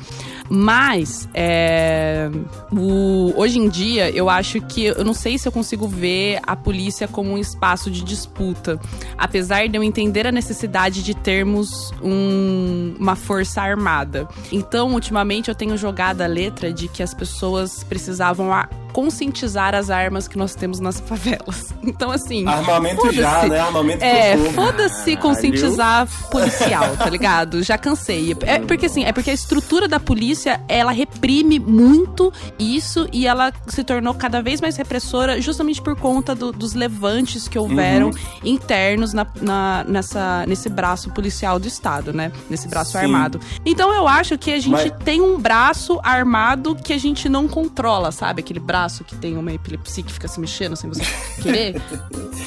S1: Mas, é, o- hoje em dia, eu acho que. Eu não sei se eu consigo ver a polícia como um espaço de disputa. Apesar de eu entender a necessidade de termos um- uma força armada. Então, ultimamente, eu tenho jogado a letra de que as pessoas precisavam conscientizar as armas que nós temos nas favelas. *laughs* Então, assim.
S2: Armamento já, né? Armamento
S1: É, foda-se conscientizar policial, tá ligado? Já cansei. É porque assim, é porque a estrutura da polícia, ela reprime muito isso e ela se tornou cada vez mais repressora justamente por conta do- dos levantes que houveram
S2: Uhum.
S1: internos na, na- nessa, nesse braço policial do Estado, né? Nesse braço
S2: Sim.
S1: armado. Então eu acho que a gente
S2: Mas-
S1: tem um braço armado que a gente não controla, sabe? Aquele braço que tem uma epilepsia que fica se mexendo sem você querer.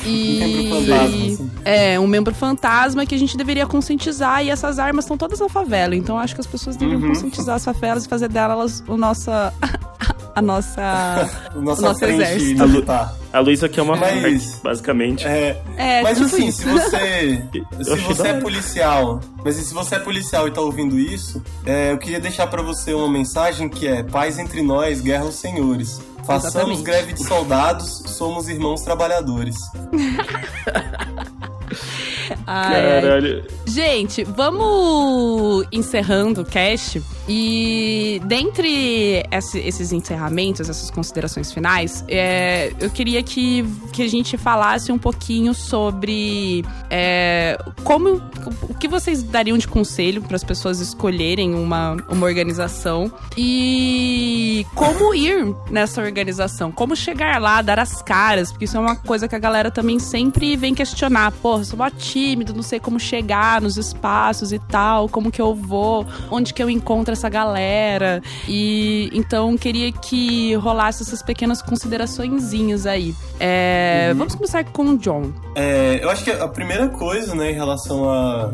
S1: E *laughs*
S2: Um membro fantasma, assim.
S1: é um membro fantasma que a gente deveria conscientizar e essas armas estão todas na favela. Então acho que as pessoas deveriam
S2: Uhum.
S1: conscientizar as favelas e fazer delas o nossa *laughs* a nossa
S2: O nosso,
S1: nosso
S2: frente
S1: exército.
S2: militar.
S3: A Luísa quer uma
S2: Mas-
S3: parte, basicamente.
S2: É,
S1: É,
S2: mas
S1: tipo
S2: assim,
S1: isso.
S2: se você. *laughs* Se você é policial. Mas se você é policial e tá ouvindo isso, é, eu queria deixar pra você uma mensagem que é: paz entre nós, guerra aos senhores. Façamos
S1: Exatamente.
S2: greve de soldados, somos irmãos trabalhadores. *laughs* *laughs*
S1: Ai, ai.
S3: Caralho.
S1: Gente, vamos encerrando o cast. E dentre esse- esses encerramentos, essas considerações finais, é, eu queria que, que a gente falasse um pouquinho sobre é, como o que vocês dariam de conselho para as pessoas escolherem uma, uma organização e como ir nessa organização, como chegar lá, dar as caras, porque isso é uma coisa que a galera também sempre vem questionar. Eu sou mó tímido, não sei como chegar nos espaços e tal, como que eu vou, onde que eu encontro essa galera. E então queria que rolasse essas pequenas consideraçõezinhas aí. É, Vamos começar com o John.
S2: É, eu acho que a primeira coisa, né, em relação a,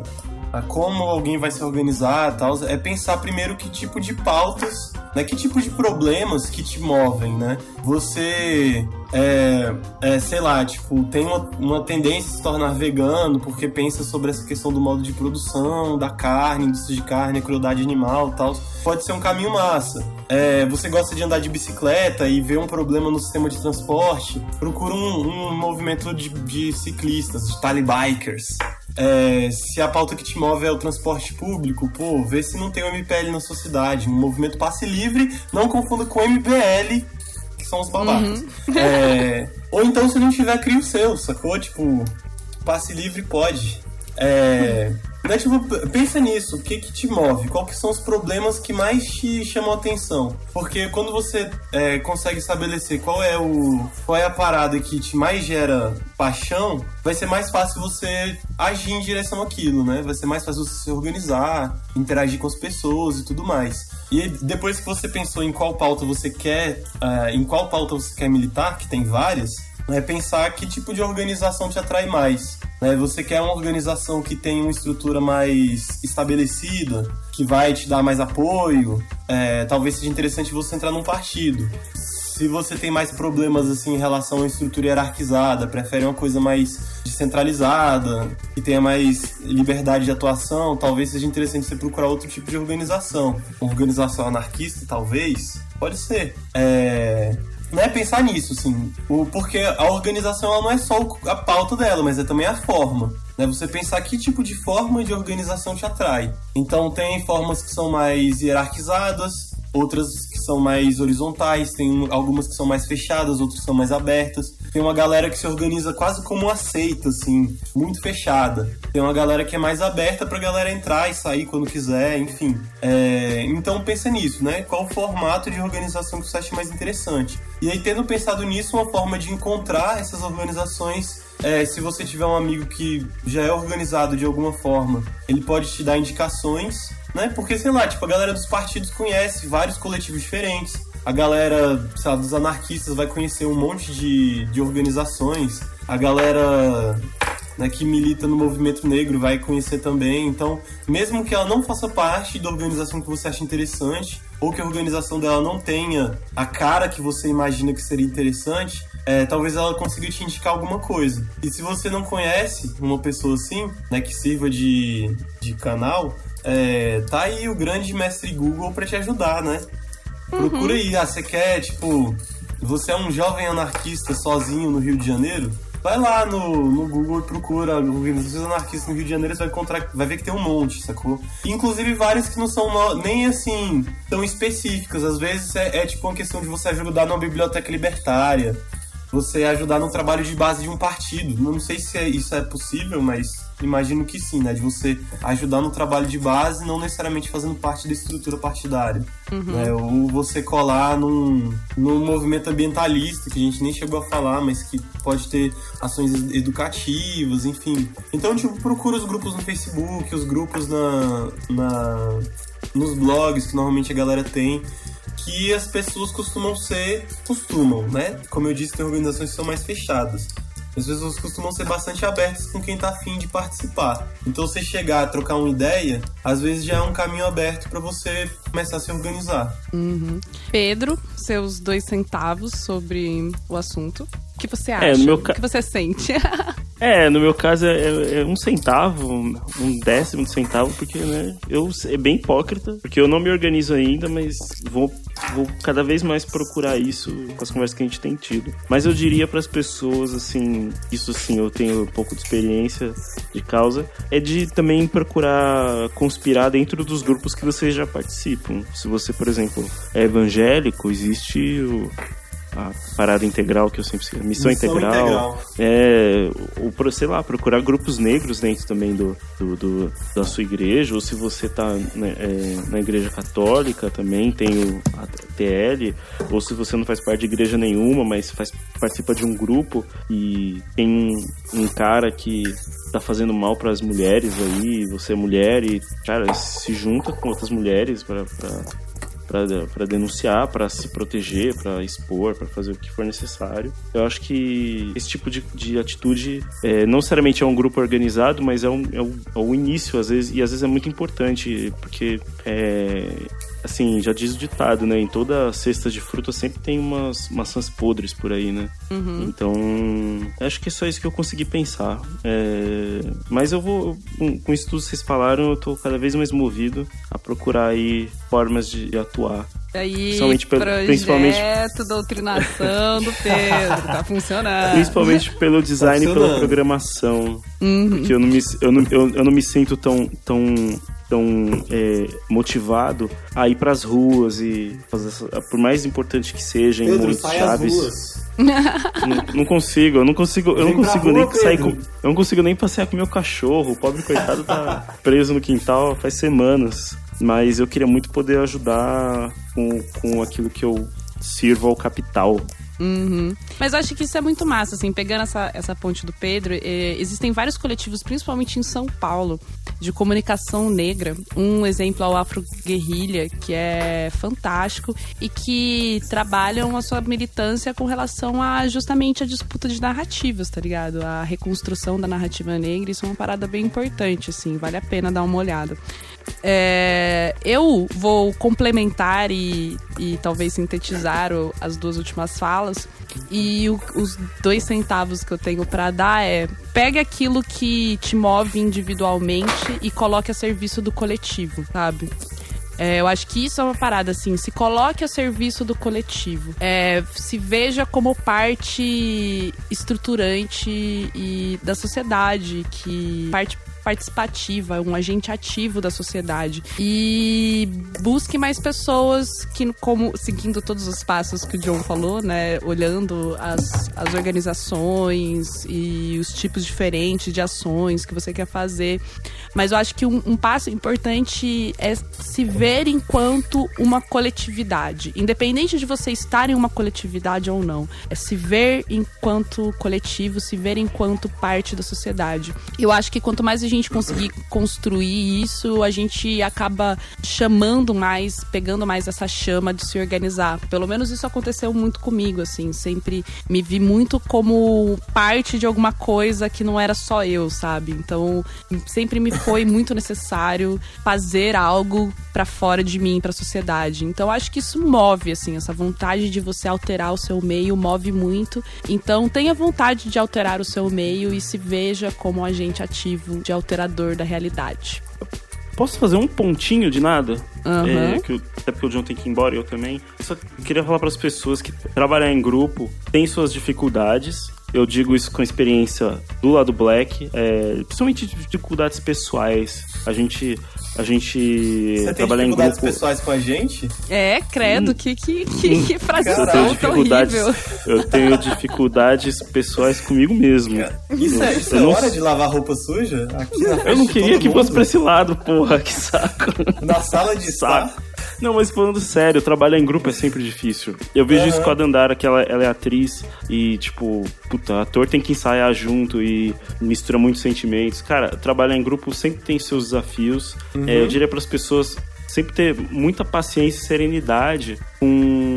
S2: a como alguém vai se organizar tal, é pensar primeiro que tipo de pautas, né, que tipo de problemas que te movem, né? Você, é, é, sei lá, tipo, tem uma, uma tendência a se tornar vegano porque pensa sobre essa questão do modo de produção, da carne, indústria de carne, crueldade animal tal. Pode ser um caminho massa. É, você gosta de andar de bicicleta e vê um problema no sistema de transporte, procura um, um movimento de, de ciclistas, de talibikers. É, se a pauta que te move é o transporte público, pô, vê se não tem o MPL na sua cidade. Um movimento passe livre, não confunda com MBL, que são os babacas. É, ou então, se não tiver, cria o seu, sacou? Tipo, passe livre pode. É, né, tipo, pensa nisso, o que que te move? Que são os problemas que mais te chamam a atenção? Porque quando você é, consegue estabelecer qual é o qual é a parada que te mais gera paixão, vai ser mais fácil você agir em direção àquilo, né? Vai ser mais fácil você se organizar, interagir com as pessoas e tudo mais. E depois que você pensou em qual pauta você quer, ah, em qual pauta você quer militar, que tem várias, é pensar que tipo de organização te atrai mais. Né? Você quer uma organização que tem uma estrutura mais estabelecida, que vai te dar mais apoio. É, talvez seja interessante você entrar num partido. Se você tem mais problemas assim em relação à estrutura hierarquizada, prefere uma coisa mais descentralizada, que tenha mais liberdade de atuação, talvez seja interessante você procurar outro tipo de organização. Uma organização anarquista, talvez, pode ser. É, né, pensar nisso, assim. O, porque a organização ela não é só a pauta dela, mas é também a forma. Né? Você pensar que tipo de forma de organização te atrai. Então tem formas que são mais hierarquizadas, outras são mais horizontais, tem um- algumas que são mais fechadas, outras que são mais abertas. Tem uma galera que se organiza quase como uma seita, assim, muito fechada. Tem uma galera que é mais aberta pra galera entrar e sair quando quiser, enfim. É, então pensa nisso, né? Qual o formato de organização que você acha mais interessante? E aí, tendo pensado nisso, uma forma de encontrar essas organizações é, se você tiver um amigo que já é organizado de alguma forma, ele pode te dar indicações, né? Porque, sei lá, tipo, a galera dos partidos conhece vários coletivos diferentes. A galera, lá, dos anarquistas vai conhecer um monte de, de organizações. A galera né, que milita no movimento negro vai conhecer também. Então, mesmo que ela não faça parte da organização que você acha interessante, ou que a organização dela não tenha a cara que você imagina que seria interessante, é, talvez ela consiga te indicar alguma coisa. E se você não conhece uma pessoa assim, né, que sirva de, de canal, é, tá aí o grande mestre Google para te ajudar, né? Procura aí, ah, você quer, tipo, você é um jovem anarquista sozinho no Rio de Janeiro? Vai lá no, no Google e procura organizações anarquistas no Rio de Janeiro, você vai encontrar, vai ver que tem um monte, sacou? Inclusive várias que não são nem assim tão específicas. Às vezes é, é tipo uma questão de você ajudar numa biblioteca libertária, você ajudar no trabalho de base de um partido. Não sei se é- isso é possível, mas imagino que sim, né? De você ajudar no trabalho de base, não necessariamente fazendo parte da estrutura partidária. Né? Ou você colar num, num movimento ambientalista, que a gente nem chegou a falar, mas que pode ter ações educativas, enfim. Então, tipo, procura os grupos no Facebook, os grupos na, na, nos blogs que normalmente a galera tem que as pessoas costumam ser, costumam, né? Como eu disse, tem organizações que são mais fechadas. As pessoas costumam ser bastante abertas com quem tá afim de participar. Então, você chegar a trocar uma ideia, às vezes já é um caminho aberto para você começar a se organizar.
S1: Pedro, seus dois centavos sobre o assunto. O que você acha?
S3: É, no meu ca-
S1: O que você sente? *laughs*
S3: É, no meu caso é, é- é um centavo, um um décimo de centavo, porque, né, eu é bem hipócrita, porque eu não me organizo ainda, mas vou vou cada vez mais procurar isso com as conversas que a gente tem tido. Mas eu diria para as pessoas, assim, isso sim, eu tenho um pouco de experiência de causa, é de também procurar conspirar dentro dos grupos que vocês já participam. Se você, por exemplo, é evangélico, existe o a parada integral que eu sempre sei, missão,
S2: Missão
S3: integral,
S2: integral.
S3: é o pro- sei lá procurar grupos negros dentro também do, do, do- da sua igreja ou se você tá né, é, na igreja católica também tem o a TL ou se você não faz parte de igreja nenhuma mas faz participa de um grupo e tem um, um cara que tá fazendo mal para as mulheres aí você é mulher e cara se junta com outras mulheres para para denunciar, para se proteger, para expor, para fazer o que for necessário. Eu acho que esse tipo de, de atitude é, não necessariamente é um grupo organizado, mas é, um, é, o, é o início, às vezes, e às vezes é muito importante, porque é, assim, já diz o ditado, né? Em toda cesta de fruta sempre tem umas maçãs podres por aí, né? Então, acho que é só isso que eu consegui pensar. É, mas eu vou, com, com isso tudo que vocês falaram, eu tô cada vez mais movido a procurar aí formas de atuar.
S1: Aí,
S3: Principalmente pelo-
S1: projeto,
S3: principalmente-
S1: doutrinação do Pedro, tá funcionando.
S3: Principalmente pelo design e pela programação.
S1: Uhum.
S3: Porque eu não me, eu não, eu, eu não me sinto tão, tão, tão é, motivado a ir pras ruas e fazer essa, por mais importante que seja em
S2: Pedro,
S3: chaves.
S2: ruas. *laughs*
S3: Não, não consigo, eu não consigo, eu não
S2: Vem
S3: consigo
S2: rua,
S3: nem sair com,
S2: Pedro.
S3: eu não consigo nem passear com meu cachorro. O pobre coitado tá *laughs* preso no quintal faz semanas. Mas eu queria muito poder ajudar com, com aquilo que eu sirvo ao capital.
S1: Uhum. Mas eu acho que isso é muito massa, assim, pegando essa, essa ponte do Pedro, eh, existem vários coletivos, principalmente em São Paulo, de comunicação negra. Um exemplo é o Afro Guerrilha, que é fantástico e que trabalham a sua militância com relação a justamente a disputa de narrativas, tá ligado? A reconstrução da narrativa negra, isso é uma parada bem importante, assim, vale a pena dar uma olhada. É, eu vou complementar e, e talvez sintetizar o- as duas últimas falas. E o- os dois centavos que eu tenho pra dar é: pegue aquilo que te move individualmente e coloque a serviço do coletivo, sabe? É, eu acho que isso é uma parada assim, se coloque a serviço do coletivo. É, se veja como parte estruturante e da sociedade, que parte participativa, um agente ativo da sociedade. E busque mais pessoas que, como seguindo todos os passos que o John falou, né? Olhando as, as organizações e os tipos diferentes de ações que você quer fazer. Mas eu acho que um, um passo importante é se ver enquanto uma coletividade. Independente de você estar em uma coletividade ou não. É se ver enquanto coletivo, se ver enquanto parte da sociedade. Eu acho que quanto mais a gente conseguir construir isso, a gente acaba chamando mais, pegando mais essa chama de se organizar. Pelo menos isso aconteceu muito comigo, assim. Sempre me vi muito como parte de alguma coisa que não era só eu, sabe? Então, sempre me foi muito necessário fazer algo pra fora de mim, pra sociedade. Então, acho que isso move, assim, essa vontade de você alterar o seu meio move muito. Então, tenha vontade de alterar o seu meio e se veja como agente ativo de alterador da realidade.
S3: Posso fazer um pontinho de nada?
S1: Aham.
S3: É, que o- até porque o John tem que ir embora e eu também. Só queria falar para as pessoas que trabalhar em grupo tem suas dificuldades. Eu digo isso com a experiência do lado black, é, principalmente dificuldades pessoais. A gente, a gente
S2: Você tem
S3: trabalhar em
S2: dificuldades
S3: grupo.
S2: pessoais com a gente?
S1: É, credo, que, que, que, que frase
S3: Eu tenho
S1: tão
S3: dificuldades.
S1: horrível.
S3: Eu tenho dificuldades pessoais comigo mesmo.
S2: Isso é, isso
S3: Eu
S2: é
S3: não-
S2: hora de lavar roupa suja? Aqui na
S3: Eu não
S2: de
S3: queria que fosse pra esse lado, porra, que saco.
S2: Na sala de estar.
S3: Não, mas falando sério, trabalhar em grupo é sempre difícil. Eu vejo isso
S2: Aham.
S3: com a Dandara, que ela, ela é atriz e, tipo, puta, ator tem que ensaiar junto e mistura muitos sentimentos. Cara, trabalhar em grupo sempre tem seus desafios. É, eu diria para as pessoas sempre ter muita paciência e serenidade com.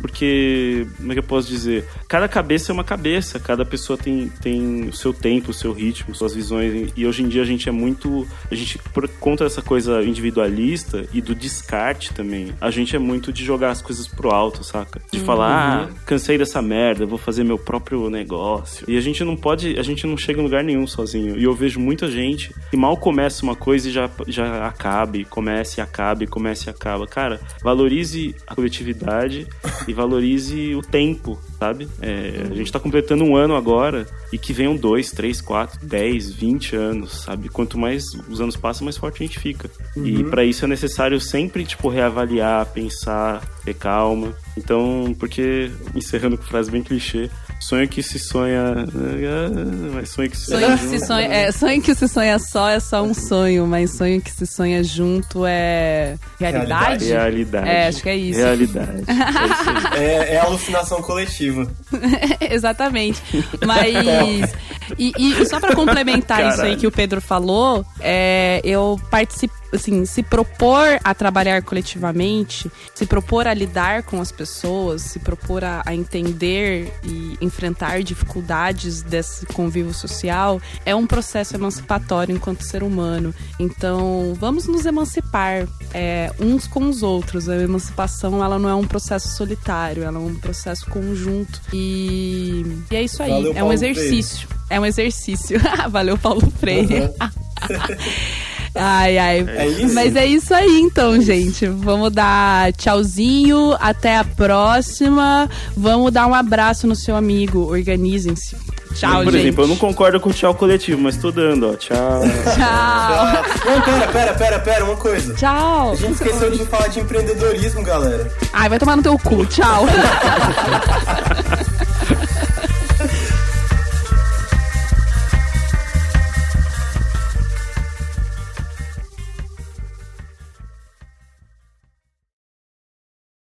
S3: Porque, como é que eu posso dizer? cada cabeça é uma cabeça, cada pessoa tem, tem o seu tempo, o seu ritmo, suas visões. E hoje em dia a gente é muito. A gente, por conta dessa coisa individualista e do descarte também, a gente é muito de jogar as coisas pro alto, saca? De
S2: Uhum.
S3: falar, ah, cansei dessa merda, vou fazer meu próprio negócio. E a gente não pode, a gente não chega em lugar nenhum sozinho. E eu vejo muita gente que mal começa uma coisa e já, já acaba, e começa e acaba, e começa e acaba. Cara, valorize a coletividade e valorize o tempo, sabe? É, a gente tá completando um ano agora e que venham dois, três, quatro, dez, vinte anos, sabe? Quanto mais os anos passam, mais forte a gente fica. E pra isso é necessário sempre, tipo, reavaliar, pensar, ter calma. Então, porque, encerrando com frase bem clichê, sonho que se sonha. Mas sonho que se
S1: Sonho que, se sonha, é, sonho que se sonha só é só um sonho, mas sonho que se sonha junto é realidade?
S3: Realidade.
S1: É, acho que é isso.
S3: Realidade. *laughs* É.
S2: É, é alucinação coletiva. *laughs*
S1: Exatamente. Mas. E, e só pra complementar isso aí
S3: Caralho.
S1: que o Pedro falou, é, eu participo. Assim, se propor a trabalhar coletivamente, se propor a lidar com as pessoas, se propor a, a entender e enfrentar dificuldades desse convívio social, é um processo emancipatório enquanto ser humano. Então, vamos nos emancipar é, uns com os outros. A emancipação, ela não é um processo solitário, ela é um processo conjunto. E, e é isso aí,
S2: Valeu,
S1: é um exercício. É um exercício. *laughs* Valeu, Paulo Freire. *laughs* Ai, ai.
S2: É isso?
S1: Mas é isso aí, então, gente. Vamos dar tchauzinho. Até a próxima. Vamos dar um abraço no seu amigo. Organizem-se. Tchau,
S3: Por
S1: gente.
S3: exemplo, eu não concordo com o tchau coletivo, mas tô dando, ó. Tchau.
S1: Tchau.
S2: Não, pera, pera, pera, pera, uma coisa.
S1: Tchau.
S2: A gente esqueceu de falar de empreendedorismo, galera.
S1: Ai, vai tomar no teu cu. Tchau. *laughs*